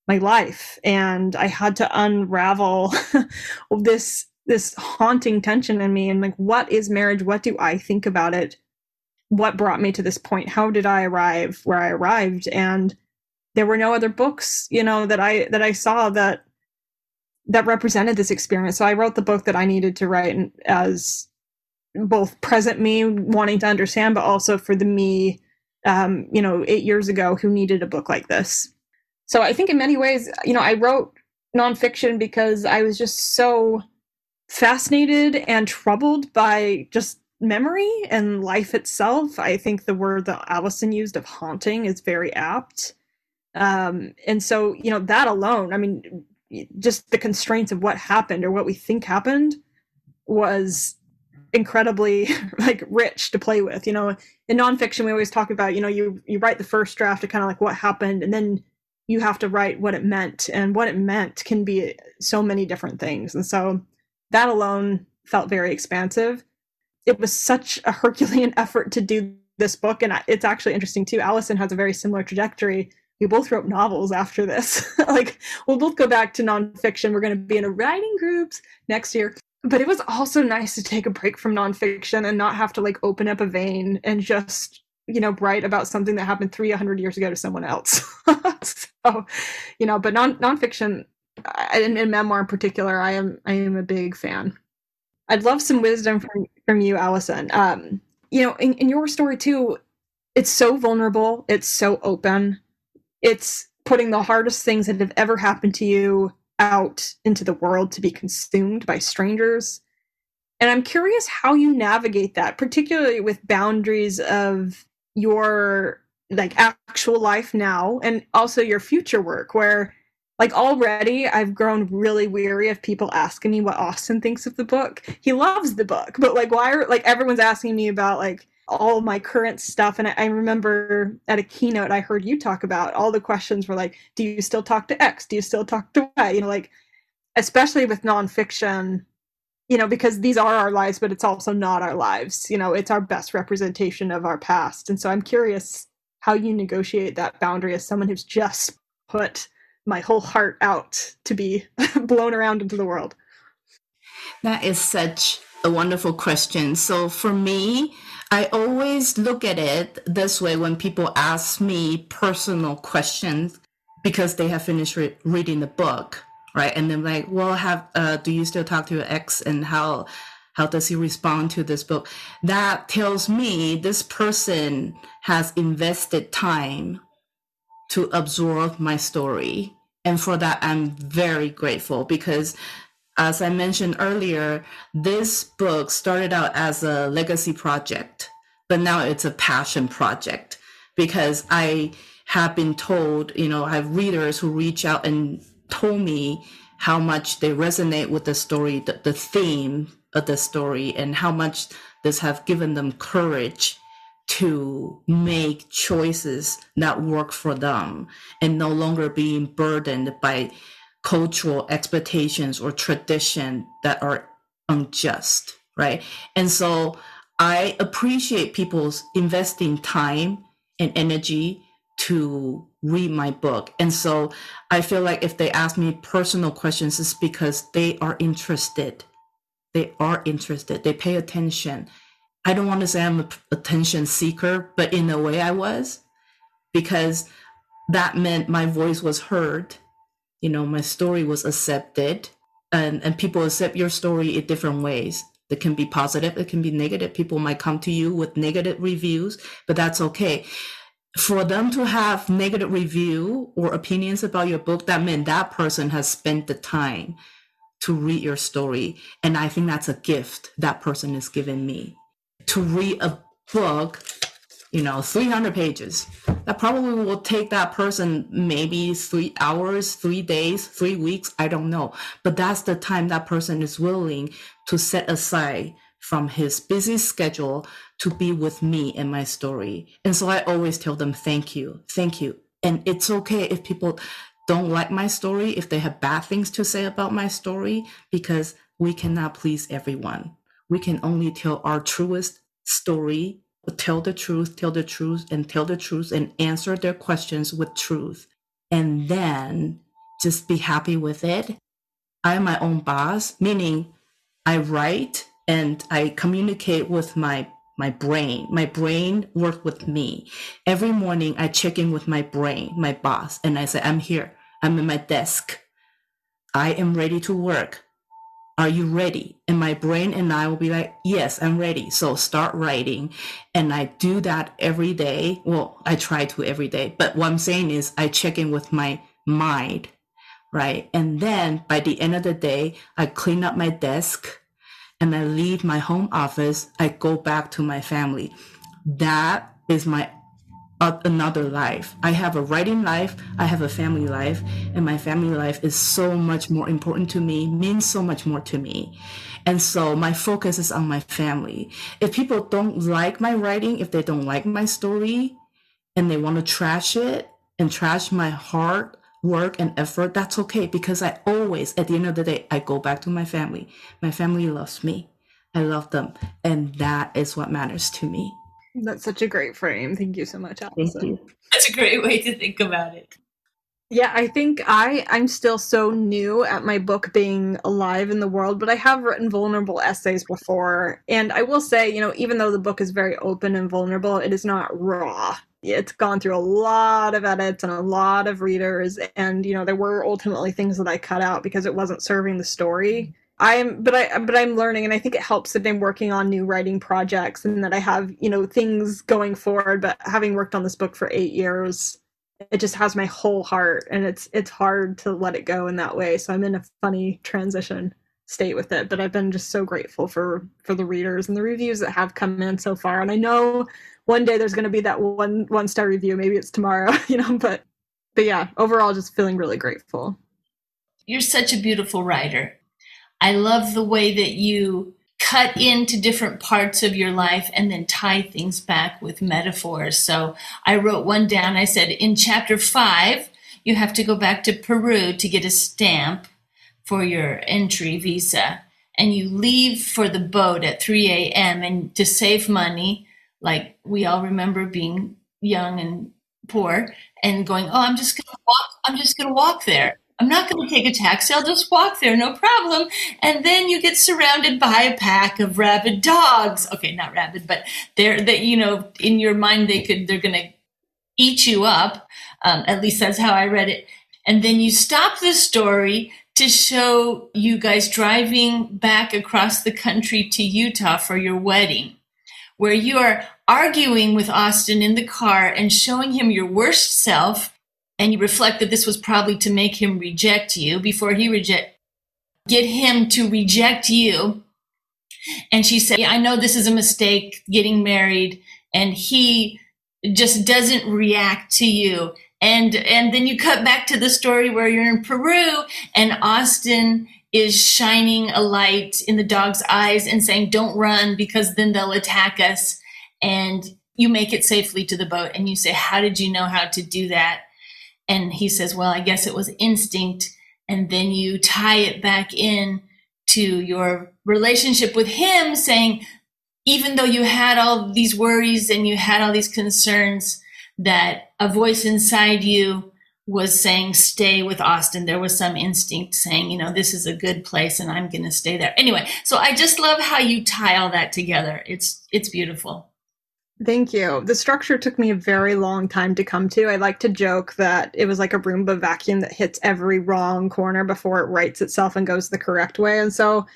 S4: my life and I had to unravel [laughs] this this haunting tension in me and like what is marriage? What do I think about it? What brought me to this point? How did I arrive where I arrived? And there were no other books you know that i that i saw that that represented this experience so i wrote the book that i needed to write as both present me wanting to understand but also for the me um, you know eight years ago who needed a book like this so i think in many ways you know i wrote nonfiction because i was just so fascinated and troubled by just memory and life itself i think the word that allison used of haunting is very apt um, and so, you know, that alone, I mean, just the constraints of what happened or what we think happened was incredibly [laughs] like rich to play with. You know, in nonfiction, we always talk about, you know, you you write the first draft of kind of like what happened, and then you have to write what it meant, and what it meant can be so many different things. And so that alone felt very expansive. It was such a Herculean [laughs] effort to do this book, and it's actually interesting too. Allison has a very similar trajectory we both wrote novels after this. [laughs] like we'll both go back to nonfiction. We're going to be in a writing groups next year. But it was also nice to take a break from nonfiction and not have to like open up a vein and just you know write about something that happened 300 years ago to someone else. [laughs] so you know, but non nonfiction and, in memoir in particular, I am I am a big fan. I'd love some wisdom from from you, Allison. Um, you know, in, in your story too, it's so vulnerable. It's so open it's putting the hardest things that have ever happened to you out into the world to be consumed by strangers. And I'm curious how you navigate that, particularly with boundaries of your like actual life now and also your future work where like already I've grown really weary of people asking me what Austin thinks of the book. He loves the book, but like why are like everyone's asking me about like all my current stuff. And I, I, remember at a keynote, I heard you talk about all the questions were like, do you still talk to X? Do you still talk to Y? You know, like, especially with nonfiction, you know, because these are our lives, but it's also not our lives. You know, it's our best representation of our past. And so I'm curious how you negotiate that boundary as someone who's just put my whole heart out to be [laughs] blown around into the world.
S3: That is such a wonderful question. So for me, I always look at it this way when people ask me personal questions because they have finished re- reading the book, right? And then like, well, have uh, do you still talk to your ex, and how how does he respond to this book? That tells me this person has invested time to absorb my story, and for that I'm very grateful because as I mentioned earlier, this book started out as a legacy project, but now it's a passion project because I have been told, you know, I have readers who reach out and told me how much they resonate with the story, the, the theme of the story, and how much this have given them courage to make choices that work for them and no longer being burdened by cultural expectations or tradition that are unjust, right? And so I appreciate people's investing time and energy to read my book. And so I feel like if they ask me personal questions, it's because they are interested. They are interested. They pay attention. I don't want to say I'm an attention seeker, but in a way I was, because that meant my voice was heard you know my story was accepted and and people accept your story in different ways. It can be positive it can be negative people might come to you with negative reviews but that's okay. For them to have negative review or opinions about your book that meant that person has spent the time to read your story and i think that's a gift that person is giving me to read a book you know 300 pages. That probably will take that person maybe three hours three days three weeks i don't know. But that's the time that person is willing to set aside from his busy schedule to be with me and my story. And so i always tell them thank you thank you. And it's okay if people don't like my story if they have bad things to say about my story because we cannot please everyone we can only tell our truest story tell the truth, tell the truth, and tell the truth and answer their questions with truth. And then just be happy with it. I'm my own boss, meaning I write and I communicate with my my brain. My brain works with me. Every morning I check in with my brain, my boss, and I say, I'm here. I'm in my desk. I am ready to work. Are you ready? And my brain and I will be like, Yes, I'm ready. So start writing. And I do that every day. Well, I try to every day. But what I'm saying is, I check in with my mind, right? And then by the end of the day, I clean up my desk and I leave my home office. I go back to my family. That is my another life. I have a writing life, I have a family life, and my family life is so much more important to me, means so much more to me. And so my focus is on my family. If people don't like my writing, if they don't like my story, and they want to trash it and trash my hard work and effort, that's okay because I always, at the end of the day, I go back to my family. My family loves me. I love them. And that is what matters to me.
S4: That's such a great frame. Thank you so much, Allison.
S2: That's a great way to think about it.
S4: Yeah, I think I I'm still so new at my book being alive in the world, but I have written vulnerable essays before, and I will say, you know, even though the book is very open and vulnerable, it is not raw. It's gone through a lot of edits and a lot of readers, and you know, there were ultimately things that I cut out because it wasn't serving the story. I'm but I but I'm learning and I think it helps that I'm working on new writing projects and that I have, you know, things going forward, but having worked on this book for 8 years, it just has my whole heart and it's it's hard to let it go in that way. So I'm in a funny transition state with it, but I've been just so grateful for for the readers and the reviews that have come in so far and I know one day there's going to be that one one star review, maybe it's tomorrow, [laughs] you know, but but yeah, overall just feeling really grateful.
S2: You're such a beautiful writer I love the way that you cut into different parts of your life and then tie things back with metaphors. So I wrote one down. I said, in chapter five, you have to go back to Peru to get a stamp for your entry visa. And you leave for the boat at 3 a.m. And to save money, like we all remember being young and poor and going, oh, I'm just going to walk. I'm just going to walk there. I'm not going to take a taxi. I'll just walk there, no problem. And then you get surrounded by a pack of rabid dogs. Okay, not rabid, but they're that you know in your mind they could they're going to eat you up. Um, at least that's how I read it. And then you stop the story to show you guys driving back across the country to Utah for your wedding, where you are arguing with Austin in the car and showing him your worst self and you reflect that this was probably to make him reject you before he reject get him to reject you. And she said yeah, i know this is a mistake getting married and he just doesn't react to you. And and then you cut back to the story where you're in peru and austin is shining a light in the dog's eyes and saying don't run because then they'll attack us and you make it safely to the boat and you say how did you know how to do that and he says, Well, I guess it was instinct. And then you tie it back in to your relationship with him, saying, even though you had all these worries and you had all these concerns, that a voice inside you was saying, stay with Austin. There was some instinct saying, you know, this is a good place and I'm going to stay there. Anyway, so I just love how you tie all that together. It's, it's beautiful.
S4: Thank you. The structure took me a very long time to come to. I like to joke that it was like a Roomba vacuum that hits every wrong corner before it rights itself and goes the correct way. And so,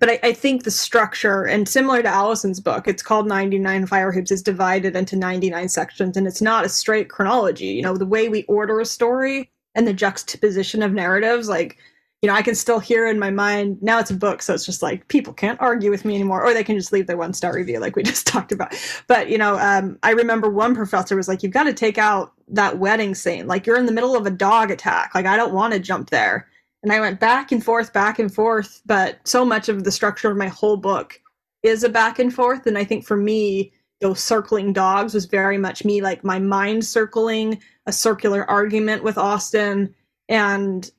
S4: but I, I think the structure, and similar to Allison's book, it's called 99 Fire Hoops, is divided into 99 sections, and it's not a straight chronology. You know, the way we order a story and the juxtaposition of narratives, like you know, I can still hear in my mind. Now it's a book, so it's just like people can't argue with me anymore, or they can just leave their one star review, like we [laughs] just talked about. But you know, um, I remember one professor was like, "You've got to take out that wedding scene. Like you're in the middle of a dog attack. Like I don't want to jump there." And I went back and forth, back and forth. But so much of the structure of my whole book is a back and forth, and I think for me, those circling dogs was very much me, like my mind circling a circular argument with Austin and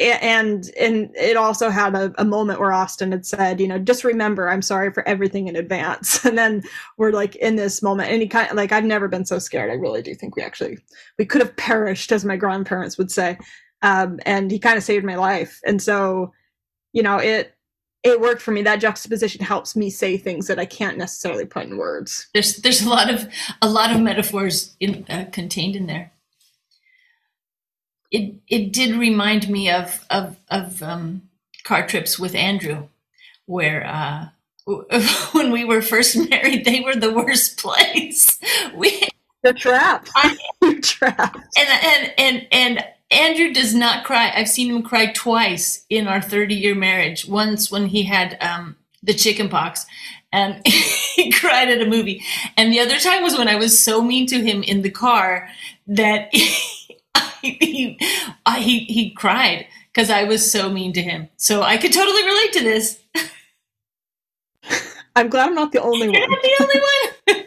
S4: and and it also had a, a, moment where austin had said you know just remember i'm sorry for everything in advance. [laughs] And then we're like in this moment and he kind of like i've never been so scared. I really do think we actually we could have perished as my grandparents would say. Um, and he kind of saved my life. And so you know it it worked for me. That juxtaposition helps me say things that i can't necessarily put in words.
S2: There's there's a lot of a lot of metaphors in, uh, contained in there it it did remind me of of of um, car trips with Andrew, where uh, [laughs] when we were first [laughs] married, they were the worst [laughs] place. We
S4: the trap, I, trap,
S2: and and and and Andrew does not cry. I've seen him cry twice in our thirty year marriage. Once when he had um, the chicken pox, and he cried at a movie, and the other time was when I was so mean to him in the car that. [laughs] he, he, he cried because I was so mean to him. So I could totally relate to this. [laughs]
S4: I'm glad I'm not the only
S2: You're
S4: one.
S2: Not the only one.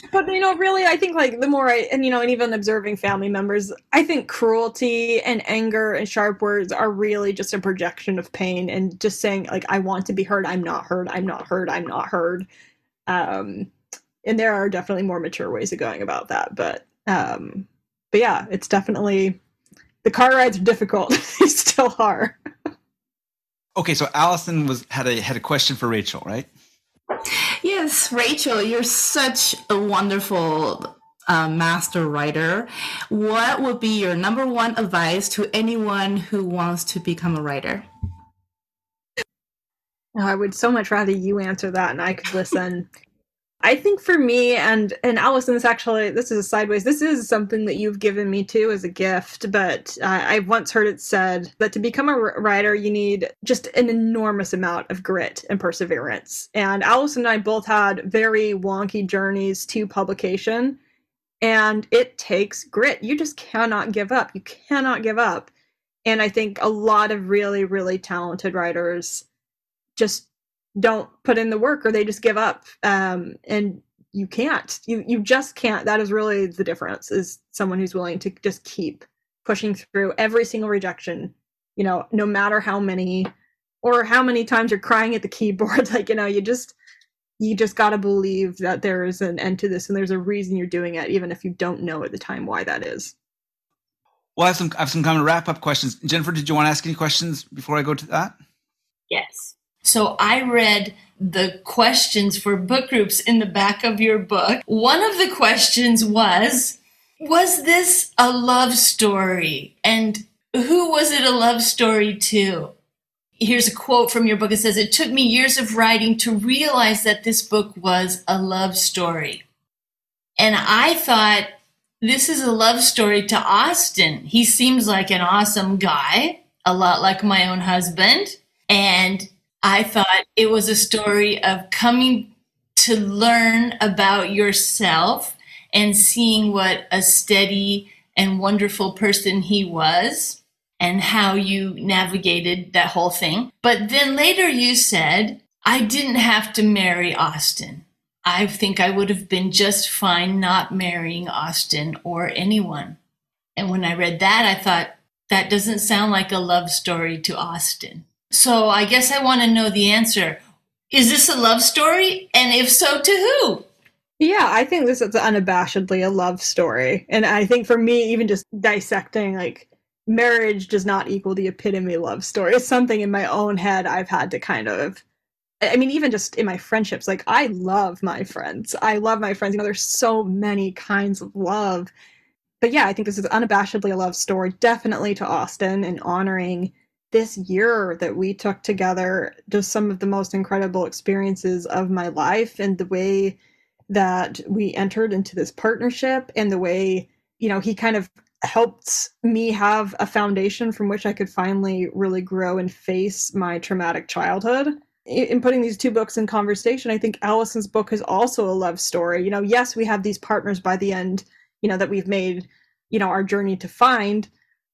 S2: [laughs]
S4: but you know, really, I think like the more I and you know, and even observing family members, I think cruelty and anger and sharp words are really just a projection of pain and just saying like I want to be heard, I'm not heard, I'm not heard, I'm not heard. Um, and there are definitely more mature ways of going about that, but um, but yeah, it's definitely the car rides are difficult. [laughs] they still are.
S1: okay, so Allison was had a had a question for Rachel, right?
S3: Yes, Rachel, you're such a wonderful uh, master writer. What would be your number one advice to anyone who wants to become a writer?
S4: Oh, I would so much rather you answer that and I could listen. I think for me and and Allison, this actually this is a sideways. This is something that you've given me too as a gift. But uh, I've once heard it said that to become a writer, you need just an enormous amount of grit and perseverance. And Allison and I both had very wonky journeys to publication, and it takes grit. You just cannot give up. You cannot give up. And I think a lot of really really talented writers just don't put in the work or they just give up um, and you can't. You you just can't. That is really the difference is someone who's willing to just keep pushing through every single rejection you know no matter how many or how many times you're crying at the keyboard. [laughs] Like you know you just you just got to believe that there is an end to this and there's a reason you're doing it even if you don't know at the time why that is.
S1: Well i have some i have some common wrap up questions. Jennifer did you want to ask any questions before i go to that?
S2: Yes so I read the questions for book groups in the back of your book. One of the questions was Was this a love story? And who was it a love story to? Here's a quote from your book. It says, It took me years of writing to realize that this book was a love story. And I thought, this is a love story to Austin. He seems like an awesome guy, a lot like my own husband. And I thought it was a story of coming to learn about yourself and seeing what a steady and wonderful person he was and how you navigated that whole thing. But then later you said, I didn't have to marry Austin. I think I would have been just fine not marrying Austin or anyone. And when I read that, I thought, that doesn't sound like a love story to Austin. So I guess I want to know the answer. Is this a love story? And if so, to who?
S4: Yeah, I think this is unabashedly a love story. And I think for me, even just dissecting, like, marriage does not equal the epitome love story. It's something in my own head I've had to kind of. I mean, even just in my friendships, like, I love my friends. I love my friends. You know, there's so many kinds of love. But yeah, I think this is unabashedly a love story, definitely to Austin and honoring this year that we took together just some of the most incredible experiences of my life and the way that we entered into this partnership and the way you know he kind of helped me have a foundation from which I could finally really grow and face my traumatic childhood. In putting these two books in conversation, I think Allison's book is also a love story. You know, yes, we have these partners by the end, you know, that we've made, you know, our journey to find,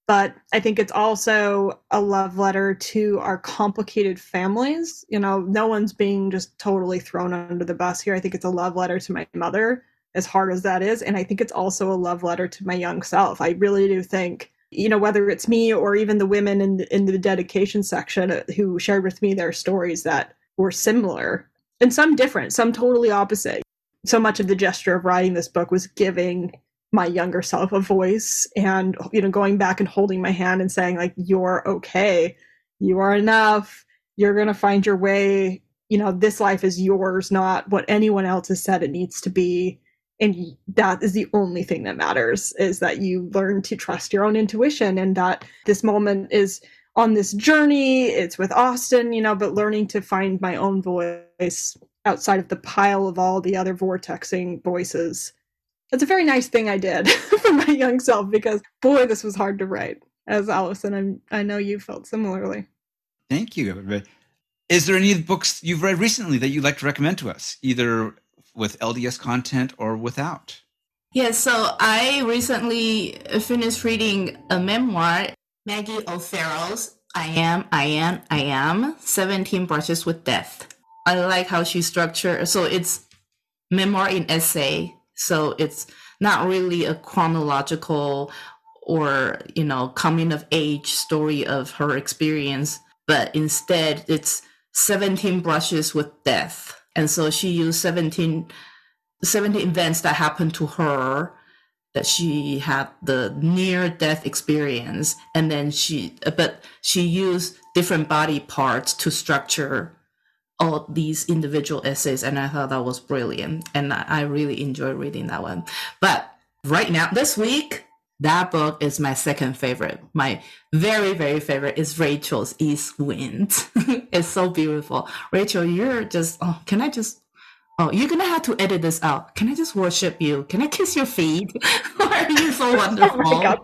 S4: but I think it's also a love letter to our complicated families. You know, no one's being just totally thrown under the bus here. I think it's a love letter to my mother, as hard as that is. And I think it's also a love letter to my young self. I really do think, you know, whether it's me or even the women in, in the dedication section uh, who shared with me their stories that were similar and some different, some totally opposite. So much of the gesture of writing this book was giving my younger self a voice and you know going back and holding my hand and saying like you're okay. You are enough. You're going to find your way. You know this life is yours not what anyone else has said it needs to be. And that is the only thing that matters is that you learn to trust your own intuition and that this moment is on this journey. It's with austin you know but learning to find my own voice outside of the pile of all the other vortexing voices it's a very nice thing I did [laughs] for my young self because boy, this was hard to write. As Allison, I'm, I know you felt similarly.
S1: Thank you. Everybody. Is there any books you've read recently that you'd like to recommend to us, either with LDS content or without?
S3: Yeah, so I recently finished reading a memoir, Maggie O'Farrell's I Am, I Am, I Am 17 Brushes with Death. I like how she structured so it's memoir in essay so it's not really a chronological or, you know, coming of age story of her experience, but instead it's 17 brushes with death. And so she used 17, 17 events that happened to her that she had the near death experience and then she but she used different body parts to structure all these individual essays and i thought that was brilliant and i really enjoy reading that one but right now this week that book is my second favorite my very very favorite is rachel's east wind [laughs] it's so beautiful rachel you're just oh can i just Oh, you're gonna have to edit this out. Can I just worship you? Can I kiss your feet? [laughs] Are you so [laughs] wonderful? oh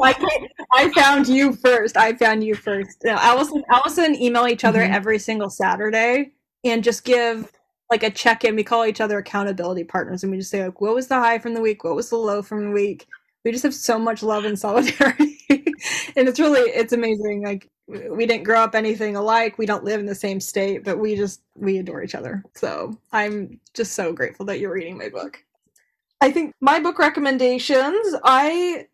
S4: I, I found you first. I found you first. You know, Allison, Allison email each other mm-hmm. every single Saturday and just give like a check in. We call each other accountability partners and we just say, like, what was the high from the week? What was the low from the week? We just have so much love and solidarity. [laughs] and it's really, it's amazing. Like, we didn't grow up anything alike. We don't live in the same state, but we just we adore each other. So I'm just so grateful that you're reading my book. I think my book recommendations, I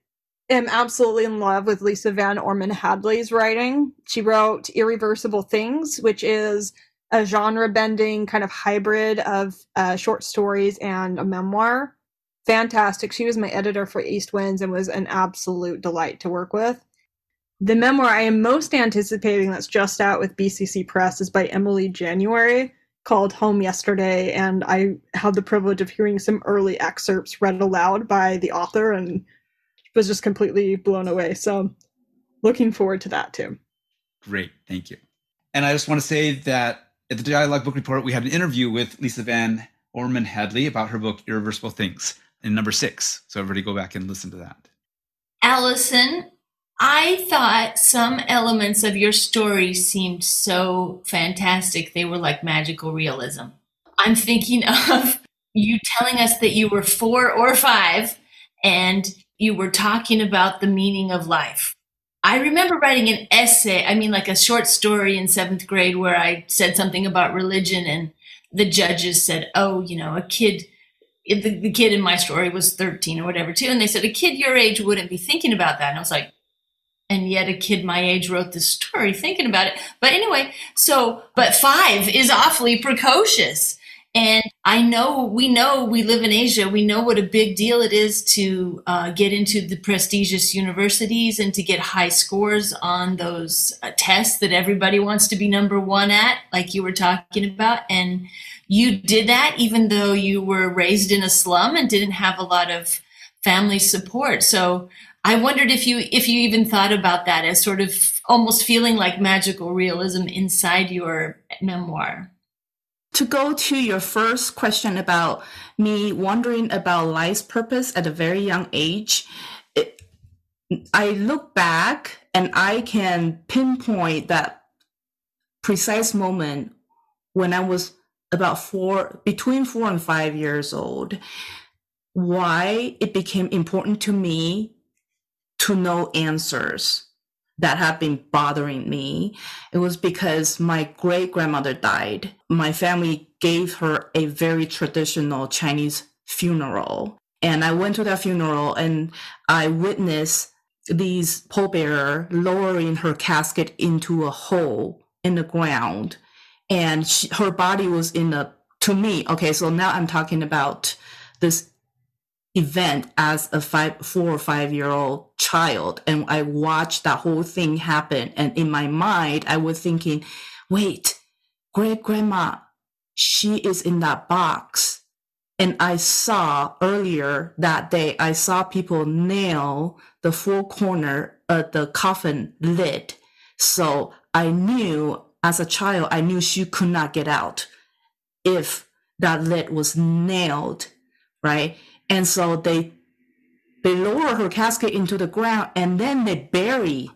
S4: am absolutely in love with Lisa Van Orman Hadley's writing. She wrote Irreversible Things, which is a genre bending kind of hybrid of uh, short stories and a memoir. Fantastic. She was my editor for East Winds and was an absolute delight to work with. The memoir I am most anticipating that's just out with BCC Press is by Emily January called Home Yesterday. And I had the privilege of hearing some early excerpts read aloud by the author and was just completely blown away. So looking forward to that too.
S1: Great. Thank you. And I just want to say that at the Dialogue Book Report, we had an interview with Lisa Van Orman Hadley about her book, Irreversible Things, in number six. So everybody go back and listen to that.
S2: Allison, I thought some elements of your story seemed so fantastic. They were like magical realism. I'm thinking of you telling us that you were four or five and you were talking about the meaning of life. I remember writing an essay, I mean, like a short story in seventh grade where I said something about religion, and the judges said, Oh, you know, a kid, the, the kid in my story was 13 or whatever, too. And they said, A kid your age wouldn't be thinking about that. And I was like, and yet a kid my age wrote this story thinking about it. But anyway, so, but five is awfully precocious. And I know, we know we live in Asia. We know what a big deal it is to uh, get into the prestigious universities and to get high scores on those uh, tests that everybody wants to be number one at, like you were talking about. And you did that even though you were raised in a slum and didn't have a lot of family support. So I wondered if you if you even thought about that as sort of almost feeling like magical realism inside your memoir.
S3: To go to your first question about me wondering about life's purpose at a very young age, it, I look back and I can pinpoint that precise moment when I was about four, between four and five years old, why it became important to me to know answers that have been bothering me. It was because my great grandmother died. My family gave her a very traditional Chinese funeral. And I went to that funeral and I witnessed these pallbearer lowering her casket into a hole in the ground. And she, her body was in a, to me, okay, so now I'm talking about this event as a five, four or five year old child. And I watched that whole thing happen. And in my mind, I was thinking, wait, great grandma, she is in that box. And I saw earlier that day, I saw people nail the four corner of the coffin lid. So I knew as a child, I knew she could not get out if that lid was nailed, right? And so they they lower her casket into the ground and then they bury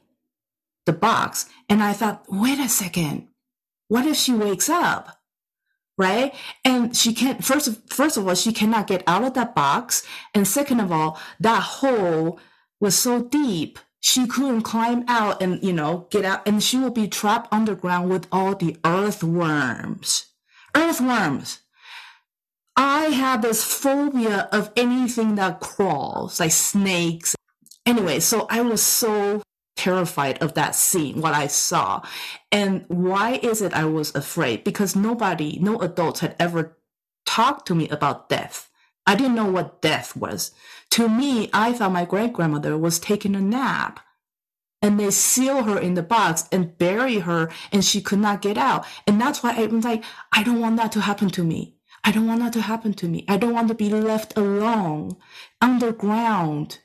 S3: the box. And I thought, wait a second, what if she wakes up? Right? And she can't first first of all, she cannot get out of that box. And second of all, that hole was so deep she couldn't climb out and you know get out and she will be trapped underground with all the earthworms earthworms I have this phobia of anything that crawls, like snakes. Anyway, so I was so terrified of that scene, what I saw. And why is it I was afraid? Because nobody, no adults had ever talked to me about death. I didn't know what death was. To me, I thought my great grandmother was taking a nap. And they seal her in the box and bury her, and she could not get out. And that's why I was like, I don't want that to happen to me. I don't want that to happen to me. I don't want to be left alone underground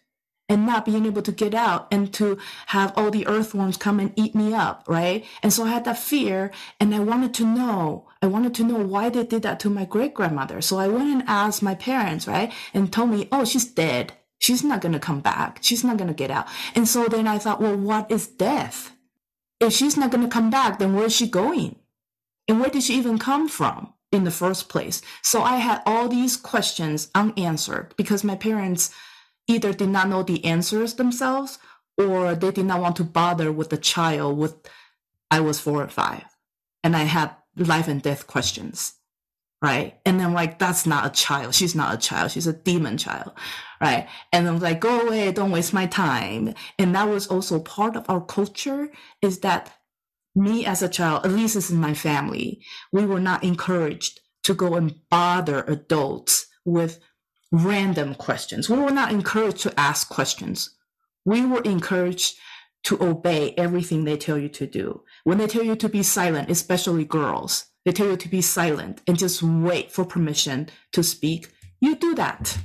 S3: and not being able to get out and to have all the earthworms come and eat me up, right? And so I had that fear and I wanted to know. I wanted to know why they did that to my great grandmother. So I went and asked my parents, right? And told me, oh, she's dead. She's not going to come back. She's not going to get out. And so then I thought, well, what is death? If she's not going to come back, then where is she going? And where did she even come from? In the first place. So I had all these questions unanswered because my parents either did not know the answers themselves or they did not want to bother with the child with I was four or five and I had life and death questions. Right. And then like, that's not a child. She's not a child. She's a demon child. Right. And I'm like, go away. Don't waste my time. And that was also part of our culture is that me as a child, at least in my family, we were not encouraged to go and bother adults with random questions. We were not encouraged to ask questions. We were encouraged to obey everything they tell you to do. When they tell you to be silent, especially girls, they tell you to be silent and just wait for permission to speak. You do that.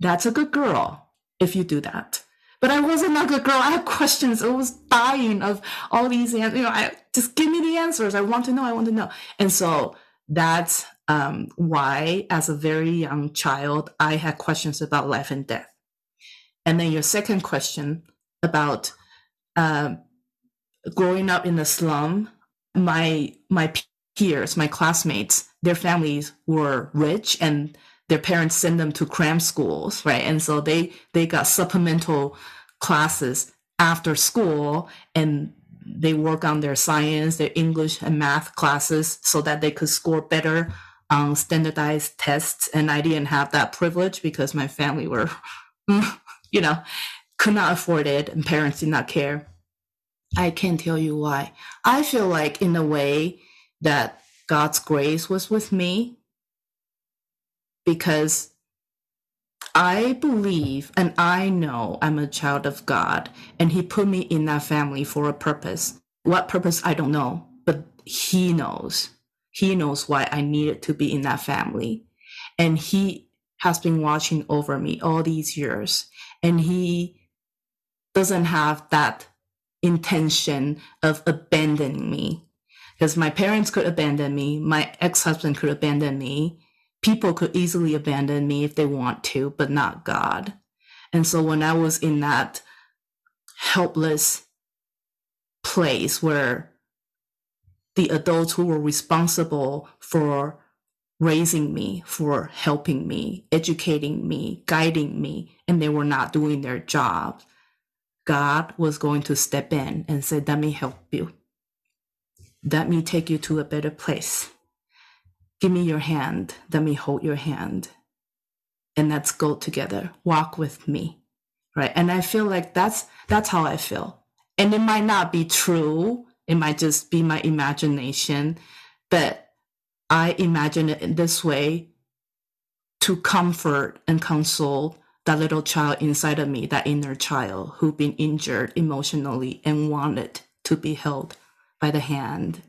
S3: That's a good girl if you do that. But I wasn't like a girl. I had questions. I was dying of all these answers. You know, I just give me the answers. I want to know. I want to know. And so that's um, why, as a very young child, I had questions about life and death. And then your second question about uh, growing up in the slum, my my peers, my classmates, their families were rich and their parents send them to cram schools, right? And so they they got supplemental classes after school and they work on their science, their English and math classes so that they could score better on standardized tests. And I didn't have that privilege because my family were, [laughs] you know, could not afford it and parents did not care. I can't tell you why. I feel like in a way that God's grace was with me because I believe and I know I'm a child of God and he put me in that family for a purpose. What purpose I don't know, but he knows. He knows why I needed to be in that family. And he has been watching over me all these years and he doesn't have that intention of abandoning me because my parents could abandon me my ex-husband could abandon me people could easily abandon me if they want to but not god and so when i was in that helpless place where the adults who were responsible for raising me for helping me educating me guiding me and they were not doing their job God was going to step in and say, Let me help you. Let me take you to a better place. Give me your hand. Let me hold your hand. And let's go together. Walk with me. Right. And I feel like that's that's how I feel. And it might not be true. It might just be my imagination. But I imagine it in this way to comfort and console that little child inside of me, that inner child who'd been injured emotionally and wanted to be held by the hand.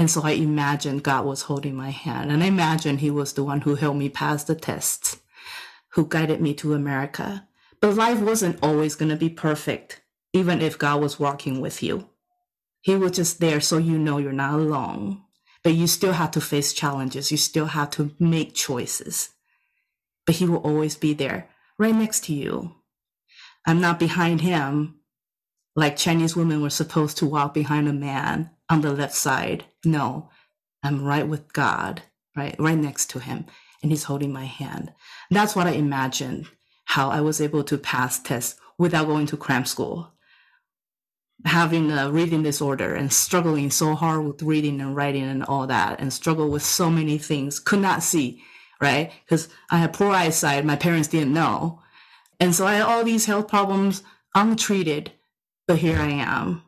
S3: And so I imagined God was holding my hand. And I imagined He was the one who helped me pass the tests, who guided me to America. But life wasn't always going to be perfect, even if God was walking with you. He was just there so you know you're not alone. But you still have to face challenges. You still have to make choices. But He will always be there right next to you. I'm not behind him like Chinese women were supposed to walk behind a man on the left side. No, I'm right with God, right? Right next to him. And he's holding my hand. That's what I imagined how I was able to pass tests without going to cram school. Having a reading disorder and struggling so hard with reading and writing and all that, and struggle with so many things, could not see right? Because I had poor eyesight. My parents didn't know. And so I had all these health problems untreated. But here I am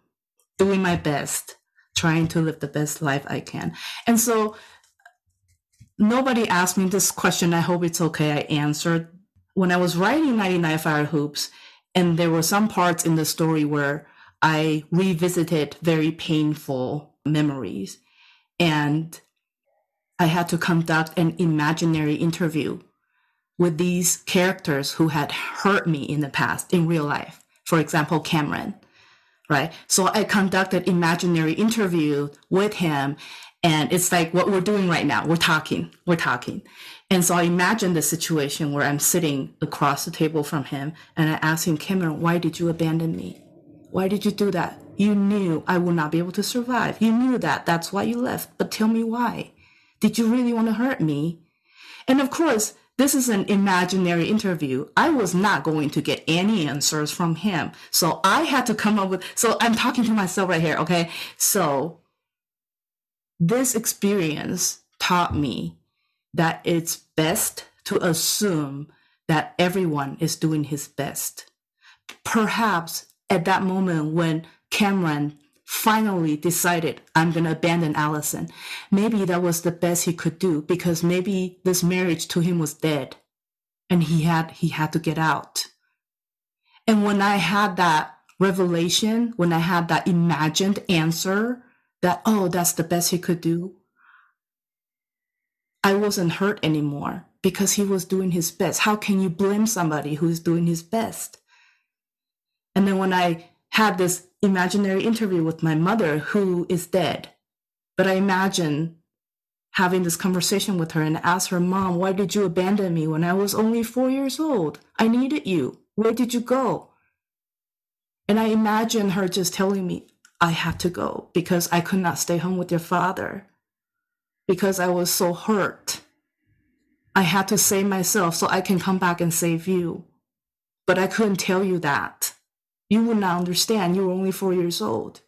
S3: doing my best, trying to live the best life I can. And so nobody asked me this question. I hope it's okay. I answered when I was writing 99 Fire Hoops, and there were some parts in the story where I revisited very painful memories. And I had to conduct an imaginary interview with these characters who had hurt me in the past in real life. For example, Cameron, right? So I conducted imaginary interview with him and it's like what we're doing right now. We're talking, we're talking. And so I imagined the situation where I'm sitting across the table from him and I ask him, Cameron, why did you abandon me? Why did you do that? You knew I would not be able to survive. You knew that. That's why you left. But tell me why. Did you really want to hurt me? And of course, this is an imaginary interview. I was not going to get any answers from him. So I had to come up with, so I'm talking to myself right here. Okay. So this experience taught me that it's best to assume that everyone is doing his best. Perhaps at that moment when Cameron finally decided I'm going to abandon Allison. Maybe that was the best he could do because maybe this marriage to him was dead and he had he had to get out. And when I had that revelation, when I had that imagined answer that oh that's the best he could do, I wasn't hurt anymore because he was doing his best. How can you blame somebody who is doing his best? And then when I had this imaginary interview with my mother who is dead. But I imagine having this conversation with her and ask her, Mom, why did you abandon me when I was only four years old? I needed you. Where did you go? And I imagine her just telling me, I had to go because I could not stay home with your father because I was so hurt. I had to save myself so I can come back and save you. But I couldn't tell you that you would not understand. You were only four years old.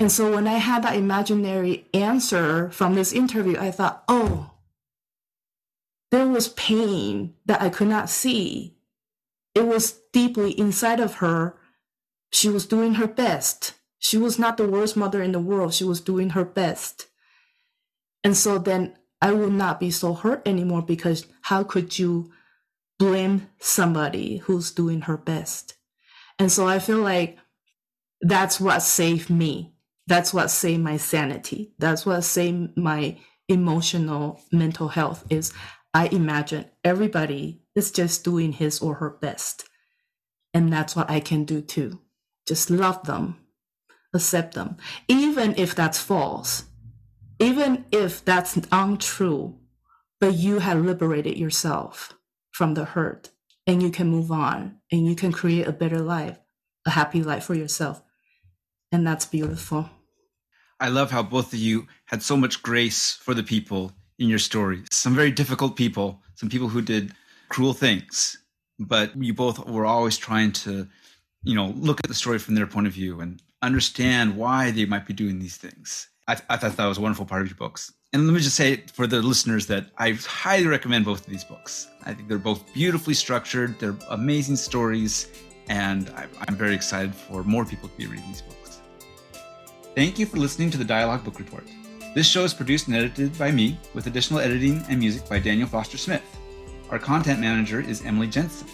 S3: And so when I had that imaginary answer from this interview, I thought, oh, there was pain that I could not see. It was deeply inside of her. She was doing her best. She was not the worst mother in the world. She was doing her best. And so then I would not be so hurt anymore because how could you blame somebody who's doing her best? And so I feel like that's what saved me. That's what saved my sanity. That's what saved my emotional mental health is I imagine everybody is just doing his or her best. And that's what I can do too. Just love them, accept them, even if that's false, even if that's untrue, but you have liberated yourself from the hurt and you can move on and you can create a better life, a happy life for yourself. And that's beautiful.
S1: I love how both of you had so much grace for the people in your stories. Some very difficult people, some people who did cruel things, but you both were always trying to, you know, look at the story from their point of view and understand why they might be doing these things. I, th- I thought that was a wonderful part of your books. And let me just say for the listeners that I highly recommend both of these books. I think they're both beautifully structured, they're amazing stories, and I'm very excited for more people to be reading these books. Thank you for listening to the Dialogue Book Report. This show is produced and edited by me, with additional editing and music by Daniel Foster Smith. Our content manager is Emily Jensen.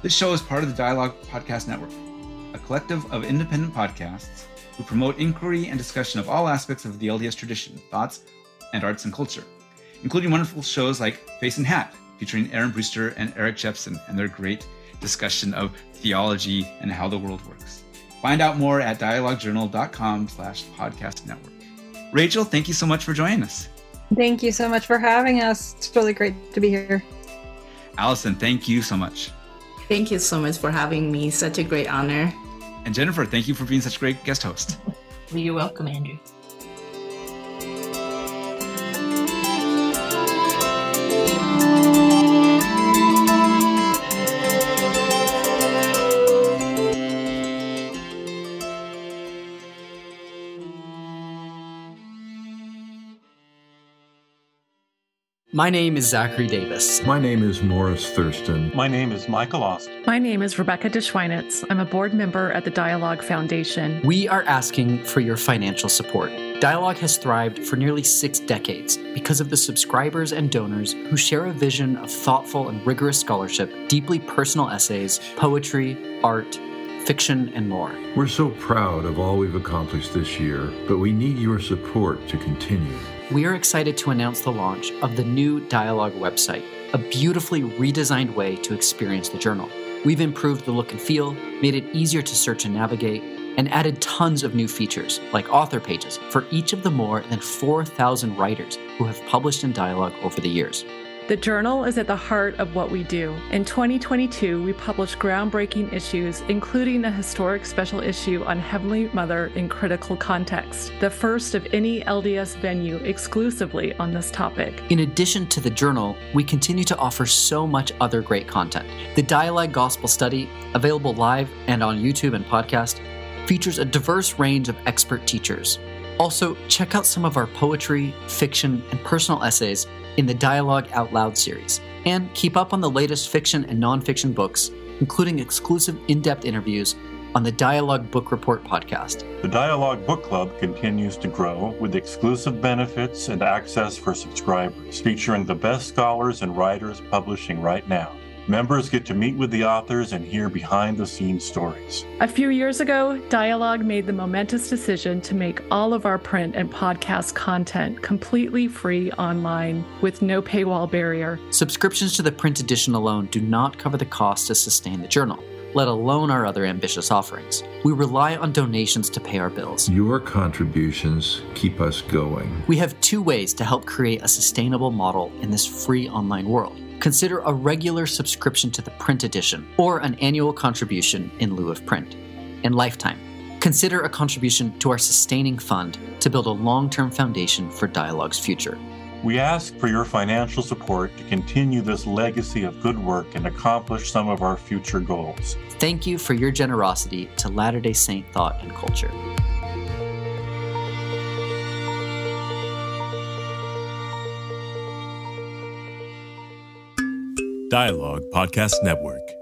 S1: This show is part of the Dialogue Podcast Network, a collective of independent podcasts who promote inquiry and discussion of all aspects of the LDS tradition, thoughts, and arts and culture, including wonderful shows like Face in Hat, featuring Aaron Brewster and Eric Jepson and their great discussion of theology and how the world works. Find out more at dialoguejournal.com slash podcast network. Rachel, thank you so much for joining us.
S4: Thank you so much for having us. It's really great to be here.
S1: Allison, thank you so much.
S3: Thank you so much for having me. Such a great honor.
S1: And Jennifer, thank you for being such a great guest host.
S2: You're welcome, Andrew.
S5: My name is Zachary Davis.
S6: My name is Morris Thurston.
S7: My name is Michael Ost.
S8: My name is Rebecca de Schweinitz. I'm a board member at the Dialogue Foundation.
S5: We are asking for your financial support. Dialogue has thrived for nearly six decades because of the subscribers and donors who share a vision of thoughtful and rigorous scholarship, deeply personal essays, poetry, art, fiction, and more.
S6: We're so proud of all we've accomplished this year, but we need your support to continue
S5: we are excited to announce the launch of the new Dialogue website, a beautifully redesigned way to experience the journal. We've improved the look and feel, made it easier to search and navigate, and added tons of new features, like author pages, for each of the more than 4,000 writers who have published in Dialogue over the years.
S8: The journal is at the heart of what we do. In 2022, we published groundbreaking issues, including a historic special issue on Heavenly Mother in critical context, the first of any LDS venue exclusively on this topic.
S5: In addition to the journal, we continue to offer so much other great content. The Dialogue Gospel Study, available live and on YouTube and podcast, features a diverse range of expert teachers. Also, check out some of our poetry, fiction, and personal essays in the Dialogue Out Loud series. And keep up on the latest fiction and nonfiction books, including exclusive in depth interviews on the Dialogue Book Report podcast.
S7: The Dialogue Book Club continues to grow with exclusive benefits and access for subscribers, featuring the best scholars and writers publishing right now. Members get to meet with the authors and hear behind the scenes stories.
S8: A few years ago, Dialogue made the momentous decision to make all of our print and podcast content completely free online with no paywall barrier.
S5: Subscriptions to the print edition alone do not cover the cost to sustain the journal, let alone our other ambitious offerings. We rely on donations to pay our bills.
S6: Your contributions keep us going.
S5: We have two ways to help create a sustainable model in this free online world consider a regular subscription to the print edition or an annual contribution in lieu of print. In lifetime, consider a contribution to our sustaining fund to build a long term foundation for Dialogue's future.
S7: We ask for your financial support to continue this legacy of good work and accomplish some of our future goals.
S5: Thank you for your generosity to Latter day Saint thought and culture.
S9: Dialogue Podcast Network.